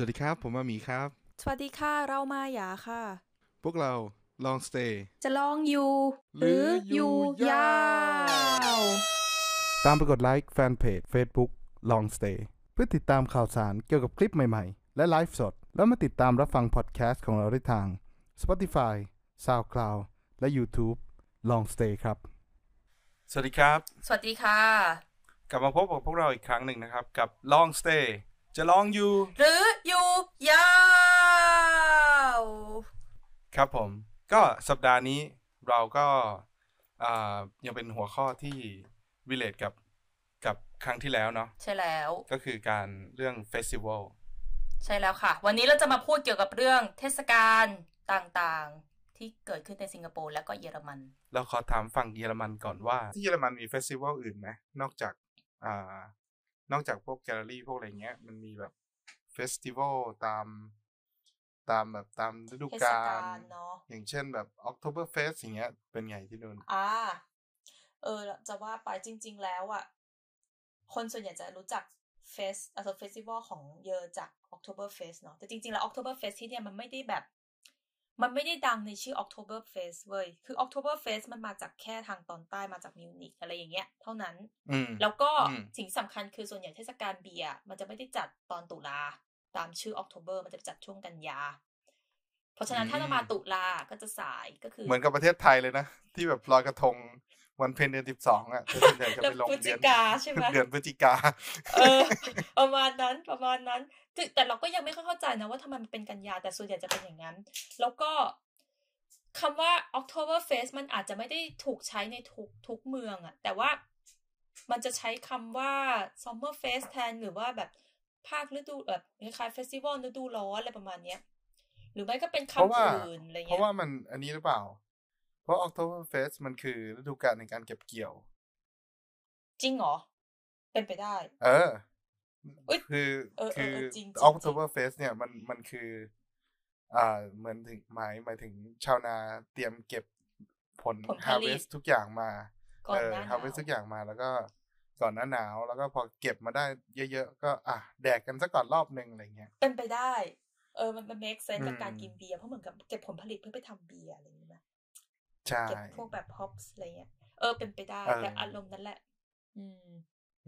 วัสดีครับ ผมมามีครับ สวัสดีค่ะเรามาหยาค่ะ พวกเรา Long Stay จะลองอยู่ หรืออยู่ยาว ตามไปกดไลค์แฟนเพจ Facebook Long Stay เพื่อติดตามข่าวสารเกี่ยวกับคลิปใหม่ๆ และไลฟ์สด แล้วมาติดตามรับฟังพอดแคสต์ของเราได้ทาง Spotify SoundCloud และ YouTube Long Stay ครับ สวัสดีครับ สวัสดีค่ะ กลับมาพบกับพวกเราอีกครั้งหนึ่งนะครับ กับ Long Stay จะลองอยู่ หรืออยู่ยาวครับผม ก็สัปดาห์นี้เราก็อ่ายังเป็นหัวข้อที่ relate กับกับครั้งที่แล้วเนาะใช่แล้ว ก็คือการเรื่องเฟสติวัลใช่แล้วค่ะ วันนี้เราจะมาพูดเกี่ยวกับเรื่องเทศกาลต่างๆ ที่เกิดขึ้นในสิงคโปร์และก็เยอรมัน เราขอถามฝั่งเยอรมันก่อนว่า ที่เยอรมันมี festival อื่นไหมนอกจากอ่า นอกจากพวกแกลเลอรี่พวกอะไรเงี้ย มันมีแบบ festival ตามตามแบบตามฤดูเทศกาลกาลเนาะอย่างเช่นแบบ Oktoberfest อย่างเงี้ย เป็นไงที่นู่นอ่า เออ จะว่าไปจริง ๆ แล้วอะ คนส่วนใหญ่จะรู้จัก fest อะ festival ของเยอจาก Oktoberfest เนาะแต่จริง ๆ แล้ว Oktoberfest ที่เนี่ยมันไม่ได้แบบ มันไม่ได้ดังในชื่อ October Fest เว้ย คือ October Fest มันมาจากแค่ทางตอนใต้มาจากมิวนิกอะไรอย่างเงี้ย เท่านั้นอืมแล้วก็อืมสิ่งสำคัญคือส่วนใหญ่เทศกาลเบียร์มันจะไม่ได้จัดตอนตุลา ตามชื่อ October มันจะจัดช่วงกันยา เพราะฉะนั้นถ้าเรามาตุลาก็จะสายก็คือ เหมือนกับประเทศไทยเลยนะ ที่แบบลอยกระทง วันเพ็ญเดือนสิบสองอะส่วนใหญ่จะไปลงแล้วพฤศเดืจิอนกาใช่ไหมเดือนพฤศจิกาเออ ประมาณนั้นประมาณนั้นแต่แต่เราก็ยังไม่ค่อยเข้าใจนะว่าทำไมมันเป็นกันยาแต่ส่วนใหญ่จะเป็นอย่างนั้น แล้วก็คำว่า October Fest มันอาจจะไม่ได้ถูกใช้ในทุกทุกเมืองอะแต่ว่ามันจะใช้คำว่า Summer Fest แทนหรือว่าแบบภาคฤดูแบบคล้ายๆเฟสติวัลฤดูร้อนอะไรประมาณเนี้ยหรือไม่ก็เป็นเพราะคำว่าอื่นอะไรเพเงี้ราะยว่ามันอันนี้หรือเปล่า เพราะ October Fest มันคือฤดูกาลในการเก็บเกี่ยว จริงเหรอ เป็นไปได้ เออเอ้ยคือเออเออคือเออจริงๆ October Fest เนี่ยมันมันคือ อ่าเหมือนถึงหมายหมายถึงชาวนาเตรียมเก็บผลผลผลิต harvest ทุกอย่างมาก่อนเออหน้าหนาว harvest ทุกอย่างมาแล้วก็ก่อนหน้าหนาวแล้วก็พอเก็บมาได้เยอะๆ ก็ อะแดกกันสักก่อนรอบหนึ่งอะไรเงี้ย เป็นไปได้ เออมันมัน make sense กับอืมการกินเบียร์เพราะเหมือนกับเก็บผลผลิตเพื่อไปทำเบียร์อะไรอย่างเงี้ยใช่ เก็บพวกแบบ hops อะไรเงี้ยเออเป็นไปได้เออแต่อารมณ์นั้นแหละอืม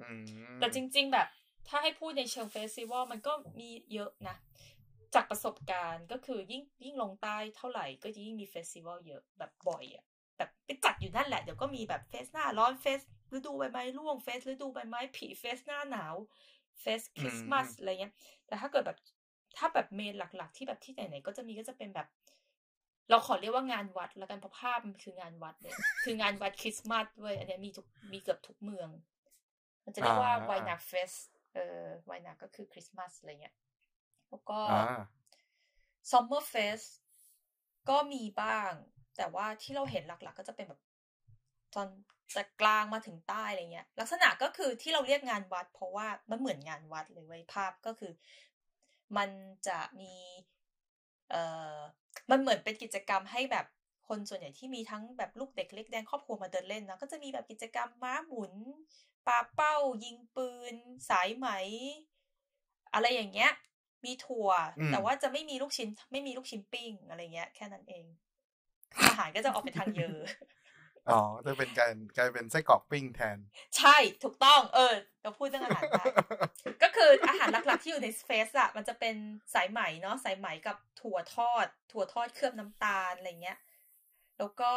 อืมแต่จริง ๆ แบบ ถ้าให้พูดในเชิง festival มันก็มีเยอะนะ จากประสบการณ์ก็คือยิ่งยิ่งลงใต้เท่าไหร่ก็ยิ่งมี festival เยอะแบบบ่อยอะแบบไปจัดอยู่นั่นแหละเดี๋ยวก็มีแบบ fest หน้าร้อน fest ฤดูใบไม้ร่วง fest ฤดูใบไม้ผลิ fest หน้าหนาว fest คริสต์มาสอะไรเงี้ยแต่ถ้าเกิดแบบถ้าแบบ main หลัก ๆ ที่แบบที่ไหนๆก็จะมีก็จะเป็นแบบ เราขอเรียกว่างานวัดแล้วกันเพราะภาพมันคืองานวัดเลยคืองานวัดคริสต์มาสด้วยอันเนี้ยมีทุกมีเกือบทุกเมือง มันจะเรียกว่าไวนักเฟสเออไวนักก็คือคริสต์มาสอะไรเงี้ยแล้วก็อ่าซัมเมอร์เฟสก็มีบ้าง แต่ว่าที่เราเห็นหลักๆ ก็จะเป็นแบบตอนจากกลางมาถึงใต้อะไรเงี้ย ลักษณะก็คือที่เราเรียกงานวัด เพราะว่ามันเหมือนงานวัดเลยเว้ยภาพก็คือ มันจะมี เอ่อ มันเหมือนเป็นกิจกรรมให้แบบคนส่วนใหญ่ที่มีทั้งแบบลูกเด็กเล็กแดงครอบครัวมาเดินเล่นนะก็จะมีแบบกิจกรรมม้าหมุนปาเป้า ยิงปืน สายไหม อะไรอย่างเงี้ย มีถั่วอืมแต่ว่าจะไม่มีลูกชิ้น ไม่มีลูกชิ้นปิ้งอะไรเงี้ย แค่นั้นเองอาหารก็จะออกไปทางเยอะ อ๋อจะเป็นการกลายเป็นไส้กรอกปิ้งแทน ใช่ถูกต้อง เออเราพูดเรื่องอาหารได้ก็คืออาหารหลักๆที่อยู่ในเฟสอะมันจะเป็นสายไหมเนาะสายไหมกับถั่วทอด ถั่วทอดเคลือบน้ำตาลอะไรเงี้ย แล้วก็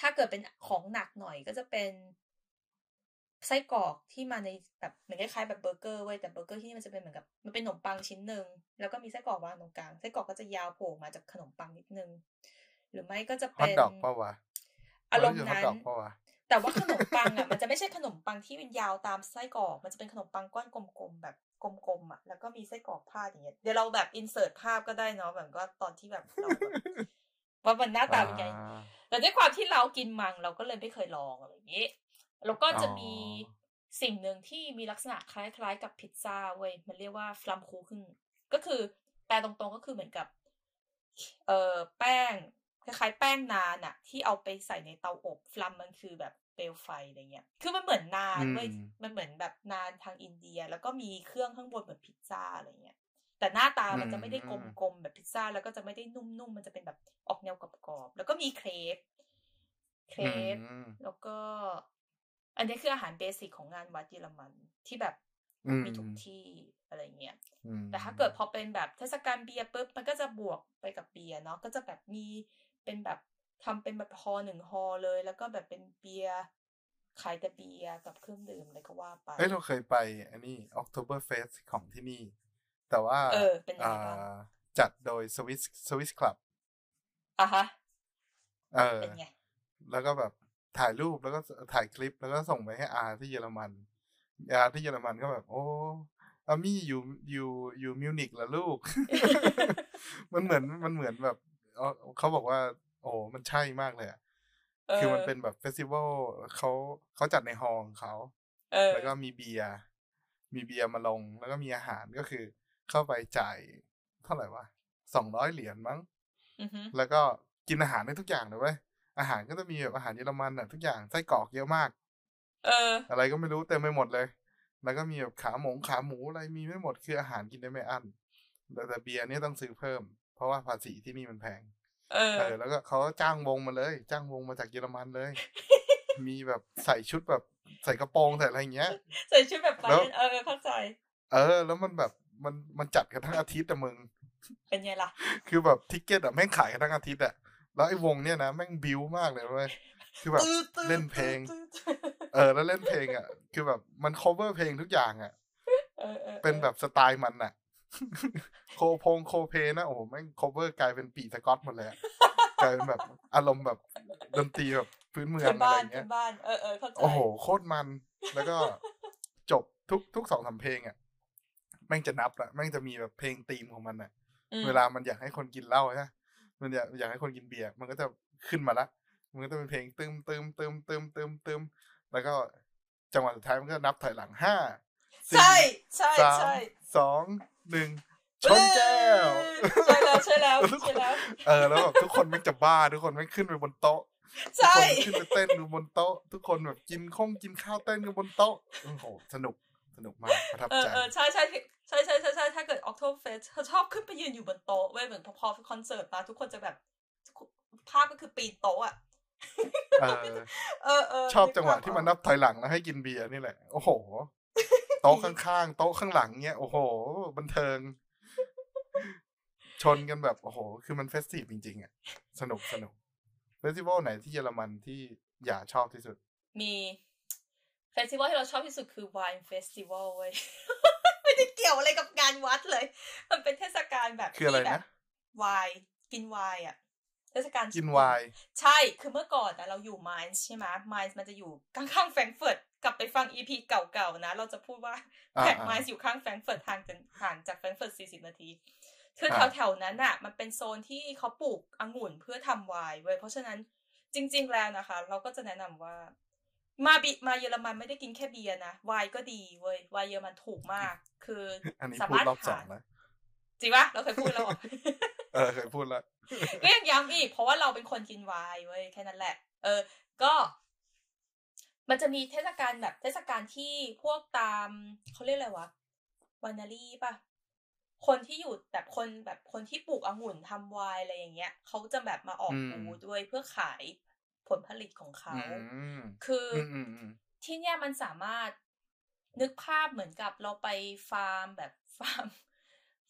ถ้าเกิดเป็นของหนักหน่อยก็จะเป็นไส้กรอกที่มาในแบบเหมือนคล้ายๆแบบเบอร์เกอร์เว้ยแต่เบอร์เกอร์ที่นี่มันจะเป็นเหมือนกับมันเป็นขนมปังชิ้นหนึ่งแล้วก็มีไส้กรอกวางตรงกลางไส้กรอกก็จะยาวโผล่มาจากขนมปังนิดนึงหรือไม่ก็จะฮอเป็ทนดอกเปล่าวะ อารมณ์ฮอนั้ทนดอกเปล่าวะแต่ว่าขนมปังอะมันจะไม่ใช่ขนมปังที่เป็นยาวตามไส้กรอกมันจะเป็นขนมปังก้อนกลมๆแบบกลมๆอะแล้วก็มีไส้กรอกพาดอย่างเงี้ยเดี๋ยวเราแบบอินเสิร์ตภาพก็ได้เนาะแบบว่าตอนที่แบบเราแบบว่ามันหน้าตาเป็นไงอ่าแต่ด้วยความที่เรากินมังเราก็เลยไม่เคยลองอะไรอย่างงี้แล้วก็จะมีอ๋อสิ่งหนึ่งที่มีลักษณะคล้ายๆ กับพิซซ่าเว้ยมันเรียกว่าฟลัมคูขึ้น ก็คือแปลตรงๆก็คือเหมือนกับ เอ่อแป้ง คล้ายๆแป้งนานอะที่เอาไปใส่ในเตาอบฟลัมมันคือแบบเปลวไฟอะไรเงี้ย คือมันเหมือนนานเว้ยอืมมันเหมือนแบบนานทางอินเดีย แล้วก็มีเครื่องข้างบนเหมือนพิซซ่าอะไรเงี้ยแต่แต่หน้าตามันจะไม่ได้กลมๆแบบพิซซ่า แล้วก็จะไม่ได้นุ่มๆ มันจะเป็นแบบออกแนวกรอบๆ แล้วก็มีเครป เครปอืมแล้วก็ อันนี้คืออาหารเบสิกของงานวัดเยอรมันที่แบบอืมมีทุกที่อะไรเงี้ยอืมแต่ถ้าเกิดพอเป็นแบบเทศกาลเบียร์ปุ๊บ มันก็จะบวกไปกับเบียร์เนาะ ก็จะแบบมี เป็นแบบทำเป็นแบบฮอหนึ่งฮอเลย แล้วก็แบบเป็นเบียร์ขายแต่เบียร์กับเครื่องดื่มอะไรก็ว่าไปเอ้ยเราเคยไป อันนี้ October Fest ของที่นี่ แต่ว่าเออเป็นยังไงบ้างอ่าจัดโดย Swiss Swiss Club อะฮะเออเป็นไงแล้วก็แบบถ่ายรูปแล้วก็ถ่ายคลิปแล้วก็ส่งไปให้อาที่เยอรมันอาที่เยอรมันก็แบบ โอ้อามี่อยู่อยู่อยู่มิวนิกเหรอลูก มันเหมือนมันเหมือนแบบ เอ่อเขาบอกว่า โอ้มันใช่มากเลยอะเออคือมันเป็นแบบ festival เขาเขาจัดใน hall ของเขาเออแล้วก็มีเบียร์มีเบียร์มาลง แล้วก็มีอาหารก็คือ เข้าไปจ่ายเท่าไหร่วะสองร้อยเหรียญมั้งอือฮึแล้วก็กินอาหารได้ทุกอย่างเลยเว้ยอาหารก็จะมีแบบอาหารเยอรมันอะทุกอย่างไส้กรอกเยอะมาก เออ อะไรก็ไม่รู้เต็มไปหมดเลย แล้วก็มีแบบขาหมูขาหมูอะไรมีไม่หมดคืออาหารกินได้ไม่อั้นแต่แต่เบียร์เนี่ยต้องซื้อเพิ่ม เพราะว่าภาษีที่นี่มันแพงเออเออ แล้วก็เขาจ้างวงมาเลย จ้างวงมาจากเยอรมันเลย มีแบบใส่ชุดแบบใส่กระโปรงใส่อะไรอย่างเงี้ย ใส่ชุดแบบไปแล้วเออเข้าใจ เออ แล้วมันแบบมันมันจัดกันทั้งอาทิตย์แต่มึง เป็นไงล่ะ คือแบบทิกเก็ตอะแม่งขายกันทั้งอาทิตย์อะแล้วไอ้วงเนี่ยนะแม่งบิวมากเลยเว้ยคือแบบตื้อตื้อเล่นเพลงตื้อตื้อเออ แล้วเล่นเพลงอะ คือแบบมัน cover เพลงทุกอย่างอะเออออเป็นแบบสไตล์มันอะ โคพงโคเพนะโอ้โหแม่ง cover กลายเป็นปีสกอตหมดเลยอะกลายเป็นแบบอารมณ์แบบดนตรีแบบพื้นเมืองพื้นอะไรบ้าอนย่างพื้เงี้ยนบ้านเออเออเข้าใจโอ้โหโคตรมัน แล้วก็จบทุกทุกสองสามเพลงอะแม่งจะนับละแม่งจะมีแบบเพลงธีมของมันอะอืมเวลามันอยากให้คนกินเหล้าใช่ไหมมันอยากอยากให้คนกินเบียร์มันก็จะขึ้นมาละมันก็จะเป็นเพลงตึมตึมตึมตึมตึมตึมแล้วก็จังหวะสุดท้ายมันก็นับถอยหลังห้าสี่ใช่ใช่สามใช่สอง หนึ่งชนแก้วใช่แล้วใช่แล้วใช่แล้วเออแล้วแบบทุกคนแม่งจะบ้าทุกคนแม่งขึ้นไปบนโต๊ะทุกใช่คนขึ้นไปเต้นอยู่บนโต๊ะ ทุกคนแบบกินข้องกินข้าวเต้นกันบนโต๊ะโอ้โหสนุกสนุกมากประทับเออใจเออใช่ใช่ใช่ใช่ใช่ใช่ถ้าเกิด October Fest เขาชอบขึ้นไปยืนอยู่บนโต๊ะเว้ยเหมือนพอพอคอนเสิร์ตมาทุกคนจะแบบภาพก็คือปีนโต๊ะอะเออเออเออชอบจังหวะกภาพที่มันนับถอยหลังแล้วให้กินเบียร์นี่แหละ โอ้โห โต๊ะข้างๆโต๊ะข้างหลังเนี้ยโอ้โห บันเทิง ชนกันแบบโอ้โห คือมัน festive จริง ๆอะสนุกสนุก festival ไหนที่เยอรมันที่อย่าชอบที่สุด มี festival ที่เราชอบที่สุดคือ Wine Festival เว้ยไม่ได้เกี่ยวอะไรกับงานวัดเลย มันเป็นเทศกาลแบบคืออะไรที่แบนะบวายกินไวน์อะเทศกาลกินไวน์ใช่คือเมื่อก่อนนะเราอยู่ไมน์ใช่ไหมไมน์มันจะอยู่ข้างๆแฟรงก์เฟิร์ต กลับไปฟัง EP เก่าๆนะ เราจะพูดว่าอ่าแฟอ่าไมน์อยู่ข้างแฟรงก์เฟิร์ตห่างจากห่างจากแฟรงก์เฟิร์ตสี่สิบนาที คืออ่าแถวๆนั้นอะมันเป็นโซนที่เขาปลูกองุ่นเพื่อทำไวน์เว้ยเพราะฉะนั้นจริง ๆ แล้วนะคะ เราก็จะแนะนำว่ามาบิมาเยอรมันไม่ได้กินแค่เบียร์นะไวน์ก็ดีเว้ยไวน์เยอรมันถูกมาก คืออันนี้สาพูดมารถรอบสอหางแล้วจริงปะเราเคยพูดแล้วเหรอเออเคยพูดแล้วก็ยังย้ำอีก เพราะว่าเราเป็นคนกินไวน์เว้ยแค่นั้นแหละ เออ ก็ มันจะมีเทศกาลแบบเทศกาลที่พวกตามเขาเรียกอะไรวะวานารีป่ะ คนที่อยู่แบบคนแบบคนที่ปลูกองุ่นทำไวน์อะไรอย่างเงี้ยเขาจะแบบมาออกอืมบูธด้วยเพื่อขายผลผลิตของเขาอืมคือออืมอืมอืมที่เนี่ยมันสามารถนึกภาพเหมือนกับเราไปฟาร์มแบบฟาร์ม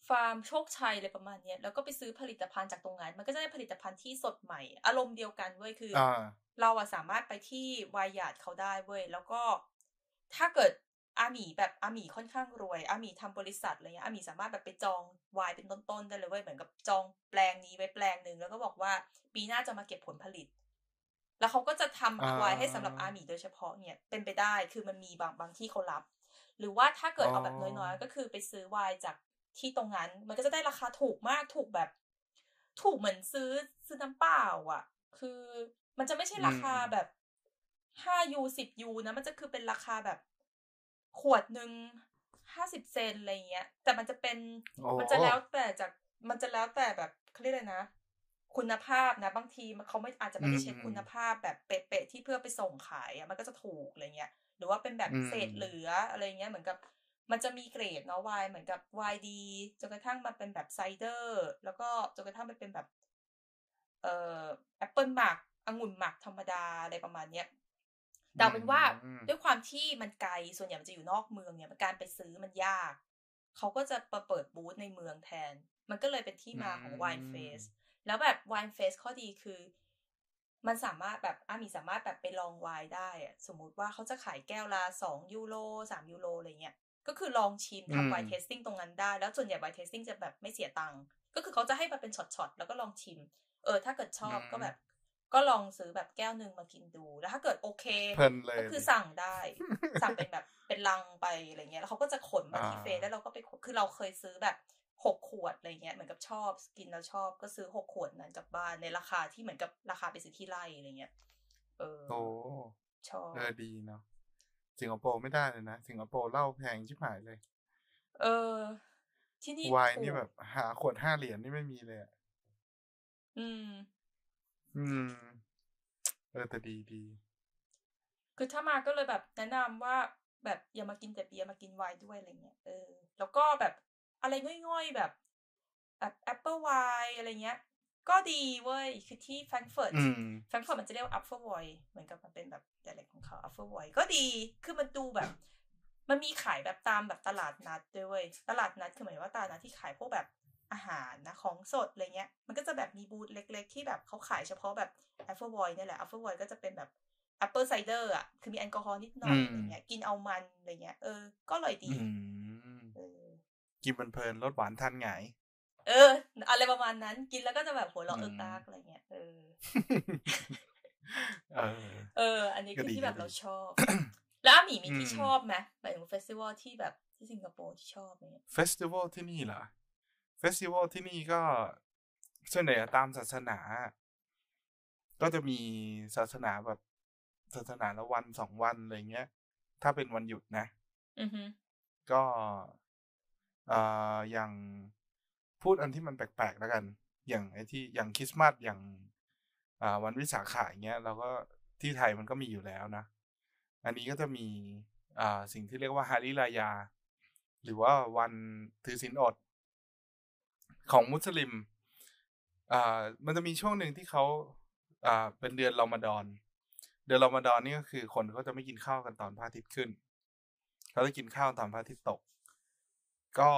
ฟาร์มโชคชัยอะไรประมาณเนี้ยแล้วก็ไปซื้อผลิตภัณฑ์จากตรงนั้น มันก็จะได้ผลิตภัณฑ์ที่สดใหม่ อารมณ์เดียวกันเว้ยคือออ่า เราอะสามารถไปที่วายาดเขาได้เว้ยแล้วก็ถ้าเกิดอาหมีแบบอาหมีค่อนข้างรวยอาหมีทำบริษัทอะไรเงี้ยอาหมีสามารถแบบไปจองไวน์เป็นต้นๆได้เลยเว้ยเหมือนกับจองแปลงนี้ไว้แปลงหนึ่งแล้วก็บอกว่าปีหน้าจะมาเก็บผลผลิต แล้วเขาก็จะทำอ่าไวน์ให้สำหรับอาหมีโดยเฉพาะเนี่ยเป็นไปได้คือมันมีบางบางที่เขารับ หรือว่าถ้าเกิดเอาแบบน้อยๆก็คือไปซื้อไวน์จากที่ตรงนั้น มันก็จะได้ราคาถูกมากถูกแบบ ถูกเหมือนซื้อซื้อน้ำเปล่า อะ คือ มันจะไม่ใช่ราคาแบบห้ายูสิบยูนะ มันจะคือเป็นราคาแบบขวดหนึ่งห้าสิบเซนต์อะไรเงี้ย แต่มันจะเป็นโอ้มันจะแล้วแต่จากมันจะแล้วแต่แบบเขาเรียกอะไรนะ คุณภาพนะ บางทีมันเขาไม่อาจจะไม่ได้เช็คอืมคุณภาพแบบเป๊ะๆที่เพื่อไปส่งขายอะมันก็จะถูกอะไรเงี้ย หรือว่าเป็นแบบอืมเศษเหลืออะไรเงี้ยเหมือนกับ มันจะมีเกรดเนาะไวน์เหมือนกับไวน์ดีจนกระทั่งมาเป็นแบบ cider แล้วก็จนกระทั่งไปเป็นแบบ เอ่อแอปเปิลหมัก องุ่นหมักธรรมดาอะไรประมาณเนี้ยแต่เอาเป็นว่าอืมด้วยความที่มันไกลส่วนใหญ่มันจะอยู่นอกเมืองเนี่ยการไปซื้อมันยาก เขาก็จะมาเปิดบูธในเมืองแทน มันก็เลยเป็นที่มาของอืม wine fest แล้วแบบ wine fest ข้อดีคือ มันสามารถแบบอามีสามารถแบบไปลองไวน์ได้อะสมมุติว่าเขาจะขายแก้วละสองยูโรสามยูโรอะไรเงี้ยก็คือลองชิมอืมทำ wine tasting ตรงนั้นได้ แล้วส่วนใหญ่ wine tasting จะแบบไม่เสียตังค์ก็คือเขาจะให้มาเป็นช็อตๆแล้วก็ลองชิม เออ ถ้าเกิดชอบก็แบบ ก็ลองซื้อแบบแก้วหนึ่งมากินดู แล้วถ้าเกิดโอเคเพลินเลยก็คือสั่งได้ สั่งเป็นแบบเป็นลังไปอะไรเงี้ย แล้วเขาก็จะขนมาที่อ่าเฟซแล้วเราก็ไปขนคือเราเคยซื้อแบบหกขวดอะไรเงี้ยเหมือนกับชอบกินแล้วชอบก็ซื้อหกขวดนั้นกลับบ้านในราคาที่เหมือนกับราคาไปซื้อที่ไร่อะไรเงี้ย เออโอ้ชอบเออดีเนาะสิงคโปร์ไม่ได้เลยนะสิงคโปร์เหล้าแพงชิบหายเลย เออ ที่นี่ไวน์ถูกนี่แบบ หาขวดห้าเหรียญนี่ไม่มีเลยอะอืม อืม เออแต่ดีดี คือถ้ามาก็เลยแบบแนะนำว่าแบบอย่ามากินแต่เบียร์มากินไวน์ด้วยอะไรเงี้ยเออ แล้วก็แบบอะไรง่อยๆแบบแบบ apple wine อะไรเงี้ย ก็ดีเว้ย คือที่แฟรงก์เฟิร์ต อืม แฟรงก์เฟิร์ตมันจะเรียกว่า Apfelwein เหมือนกับมันเป็นแบบ dialect ของเขา Apfelwein ก็ดี คือมันดูแบบ มันมีขายแบบตามแบบตลาดนัดด้วยเว้ยตลาดนัดคือหมายว่าตลาดนัดที่ขายพวกแบบ อาหารนะของสดอะไรเงี้ย มันก็จะแบบมีบูธเล็ก ๆ ที่แบบเขาขายเฉพาะแบบ apple wine เนี่ยแหละ apple wine ก็จะเป็นแบบ apple cider อะ คือมีแอลกอฮอล์นิดหน่อยอืมอะไรเงี้ย กินเอามันอะไรเงี้ย เออ ก็อร่อยดีอืมเออกินเพลินๆรสหวานทานง่ายเออ อะไรประมาณนั้น กินแล้วก็จะแบบหัวเราะเอิกอักอะไรเงี้ย เออ เออเอออันนี้ก็คือดีที่แบบก็ดีเราชอบ แล้วอาหมีมีที่อืมชอบไหมหมายถึง festival ที่แบบที่สิงคโปร์ที่ชอบเนี่ย festival ที่นี่เหรอ festival ที่นี่ก็ส่วนใหญ่ตามศาสนา ก็จะมีศาสนาแบบศาสนาละวันสองวันอะไรเงี้ย ถ้าเป็นวันหยุดนะอือฮึก็เอ่ออย่างพูดอันที่มันแปลกๆแล้วกัน อย่างไอ้ที่อย่างคริสต์มาสอย่างอ่าวันวิสาขะอย่างเงี้ยเราก็ที่ไทยมันก็มีอยู่แล้วนะ อันนี้ก็จะมีอ่าสิ่งที่เรียกว่าฮาริรายา หรือว่าวันถือศีลอด ของมุสลิมอ่ามันจะมีช่วงหนึ่งที่เขาอ่าเป็นเดือนรอมฎอน เดือนรอมฎอนนี่ก็คือคนเขาจะไม่กินข้าวกันตอนพระอาทิตย์ขึ้นเขาจะกินข้าวตอนพระอาทิตย์ตก ก็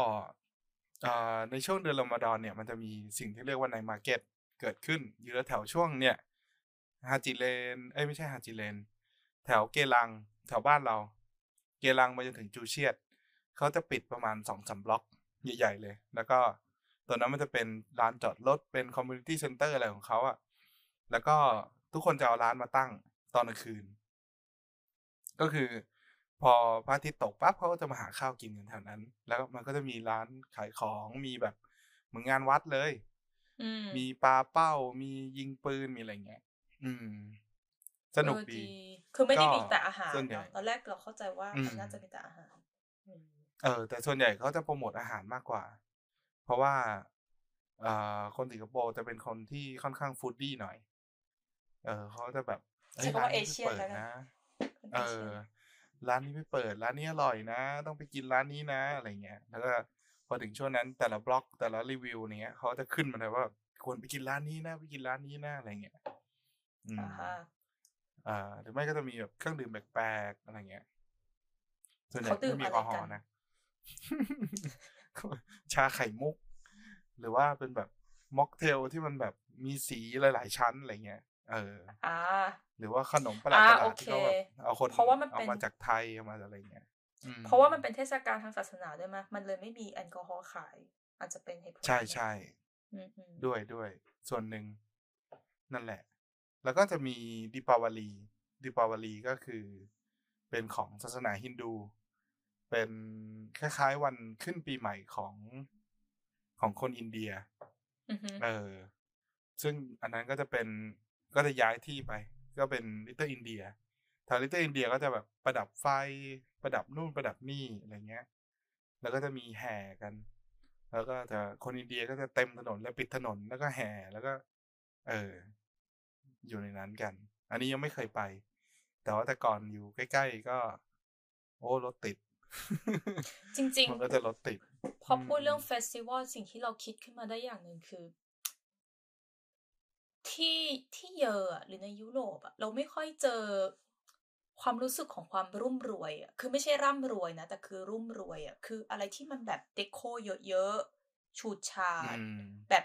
อ่าในช่วงเดือนรอมฎอนเนี่ยมันจะมีสิ่งที่เรียกว่า night market เกิดขึ้น อยู่แถวช่วงเนี่ย Haji Lane เอ้ยไม่ใช่ Haji Lane แถวเกลังแถวบ้านเรา เกลังมาจนถึงจูเชียดเขาจะปิดประมาณสองสามบล็อกใหญ่ ๆ เลย แล้วก็ ตัวนั้นมันจะเป็นลานจอดรถเป็น community center อะไรของเขาอะแล้วก็ทุกคนจะเอาร้านมาตั้งตอนกลางคืน ก็คือ พอพระอาทิตย์ตกปั๊บเขาก็จะมาหาข้าวกินกันแถวนั้น แล้วมันก็จะมีร้านขายของมีแบบเหมือนงานวัดเลยอืมมีปลาเป้ามียิงปืนมีอะไรเงี้ยอืม สนุกเออดี คือไม่ได้ก็มีแต่อาหารส่วนใหญ่เนาะตอนแรกเราเข้าใจว่าอืมมันน่าจะมีแต่อาหารอืมเออ แต่ส่วนใหญ่เขาจะโปรโมทอาหารมากกว่า เพราะว่าเอ่อคนสิงคโปร์จะเป็นคนที่ค่อนข้างฟู้ดดี้หน่อย เออเขาจะแบบใช้คำว่าเอเชียนร้แล้วนกันี้นเปิดนะ เออ ร้านนี้ไม่เปิด ร้านนี้อร่อยนะ ต้องไปกินร้านนี้นะ อะไรเงี้ย แล้วก็พอถึงช่วงนั้นแต่ละบล็อกแต่ละรีวิวเนี้ยเขาจะขึ้นมาเลยว่าควรไปกินร้านนี้นะไปกินร้านนี้นะอะไรเงี้ย อืมอ่าฮะอ่าหรือไม่ก็จะมีแบบเครื่องดื่มแปลกๆอะไรเงี้ยส่วนใหญ่เขาดื่ไม่มมีอะแอลกอฮอไรกัล์นนะ ชาไข่มุก หรือว่าเป็นแบบม็อกเทลที่มันแบบมีสีหลาย ๆ ชั้นอะไรเงี้ย เอออ่าหรือว่าขนมประหลาดอ่าประหลาโอดเคที่เขาแบบเอาคนเพราะว่ามันเอาเป็นมาจากไทยเอามาอะไรเงี้ยอืมเพราะว่ามันเป็นเทศกาลทางศาสนาด้วยมั้ยมันเลยไม่มีแอลกอฮอล์ขาย อาจจะเป็นเหตุผลใช่ใช่อืมอืมด้วยด้วยส่วนหนึ่งนั่นแหละ แล้วก็จะมีดิปาวาลีดิปาวาลีก็คือ เป็นของศาสนาฮินดู เป็นคล้ายๆวันขึ้นปีใหม่ของของคนอินเดียอือฮึเออ ซึ่งอันนั้นก็จะเป็นก็จะย้ายที่ไป ก็เป็นลิตเติ้ลอินเดียทางลิตเติ้ลอินเดียก็จะแบบประดับไฟ ประดับนู่นประดับนี่อะไรเงี้ย แล้วก็จะมีแห่กัน แล้วก็จะคนอินเดียก็จะเต็มถนนและปิดถนนแล้วก็แห่แล้วก็ เออ อยู่ในนั้นกัน อันนี้ยังไม่เคยไป แต่ว่าแต่ก่อนอยู่ใกล้ ๆ ก็ โอ้รถติด จริงมันก็จะรถติดๆพอพูดเรื่องเฟสติวัลสิ่งที่เราคิดขึ้นมาได้อย่างหนึ่งคือ ที่ที่เยออะหรือในยุโรปอะเราไม่ค่อยเจอความรู้สึกของความรุ่มรวยอะคือไม่ใช่ร่ำรวยนะ แต่คือรุ่มรวยอะคืออะไรที่มันแบบเดโคเยอะๆชูดชาดอืมแบบ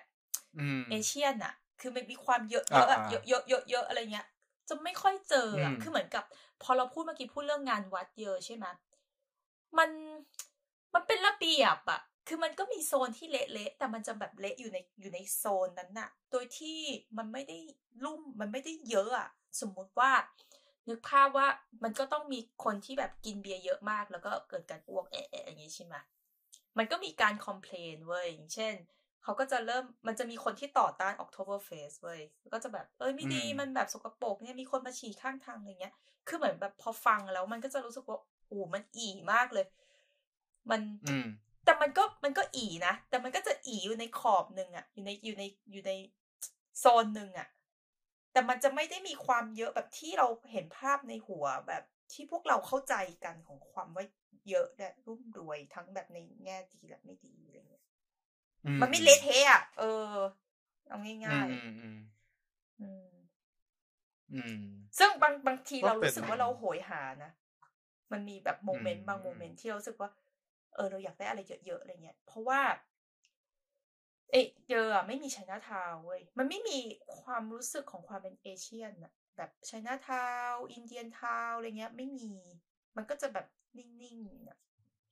อืมเอเชียนอะคือมันมีความเยอะๆอ่าอะอ่าเยอะเยอะเยอะเยอะอะไรเงี้ยจะไม่ค่อยเจออะอืมคือเหมือนกับ พอเราพูดเมื่อกี้พูดเรื่องงานวัดเยอะใช่ไหม มันมันเป็นระเบียบอะคือมันก็มีโซนที่เละๆแต่มันจะแบบเละอยู่ในอยู่ในโซนนั้นน่ะ โดยที่มันไม่ได้ลุ่มมันไม่ได้เยอะอะสมมุติว่า นึกภาพว่ามันก็ต้องมีคนที่แบบกินเบียร์เยอะมาก แล้วก็เกิดการอ้วกแอะๆอย่างนี้ใช่ไหมมันก็มีการคอมเพลนเว้ยอย่างเช่นเขาก็จะเริ่มมันจะมีคนที่ต่อต้าน October Fest เว้ยแล้วก็จะแบบเอ้ยไม่ดีอืมมันแบบสกปรกเนี่ยมีคนมาฉี่ข้างทางอะไรเงี้ย คือเหมือนแบบพอฟังแล้วมันก็จะรู้สึกว่าโอ้มันอีมากเลย มันอืมแต่มันก็มันก็อีนะ แต่มันก็จะอีอยู่ในขอบหนึ่งอะอยู่ในอยู่ในอยู่ในโซนหนึ่งอะแต่มันจะไม่ได้มีความเยอะแบบที่เราเห็นภาพในหัวแบบที่พวกเราเข้าใจกันของความว่าเยอะและรุ่มรวยทั้งแบบในแง่ดีและไม่ดีอะไรเงี้ยอืมันไม่เละเทะอะเออ เอาอืง่ามยอืมอืมๆอืมอืมซึ่งบางบางทีก็เราเป็นรู้สึกว่าเราโหยหานะ มันมีแบบโมเมนต์อืมบางโมเมนต์ที่เรารู้สึกว่า เออเราอยากได้อะไรเยอะๆอะไรเงี้ย เพราะว่า เอะเจออะไม่มีไชน่าทาวเว้ยมันไม่มีความรู้สึกของความเป็นเอเชียนอะแบบไชน่าทาวอินเดียนทาวอะไรเงี้ย ไม่มี มันก็จะแบบนิ่งๆอะ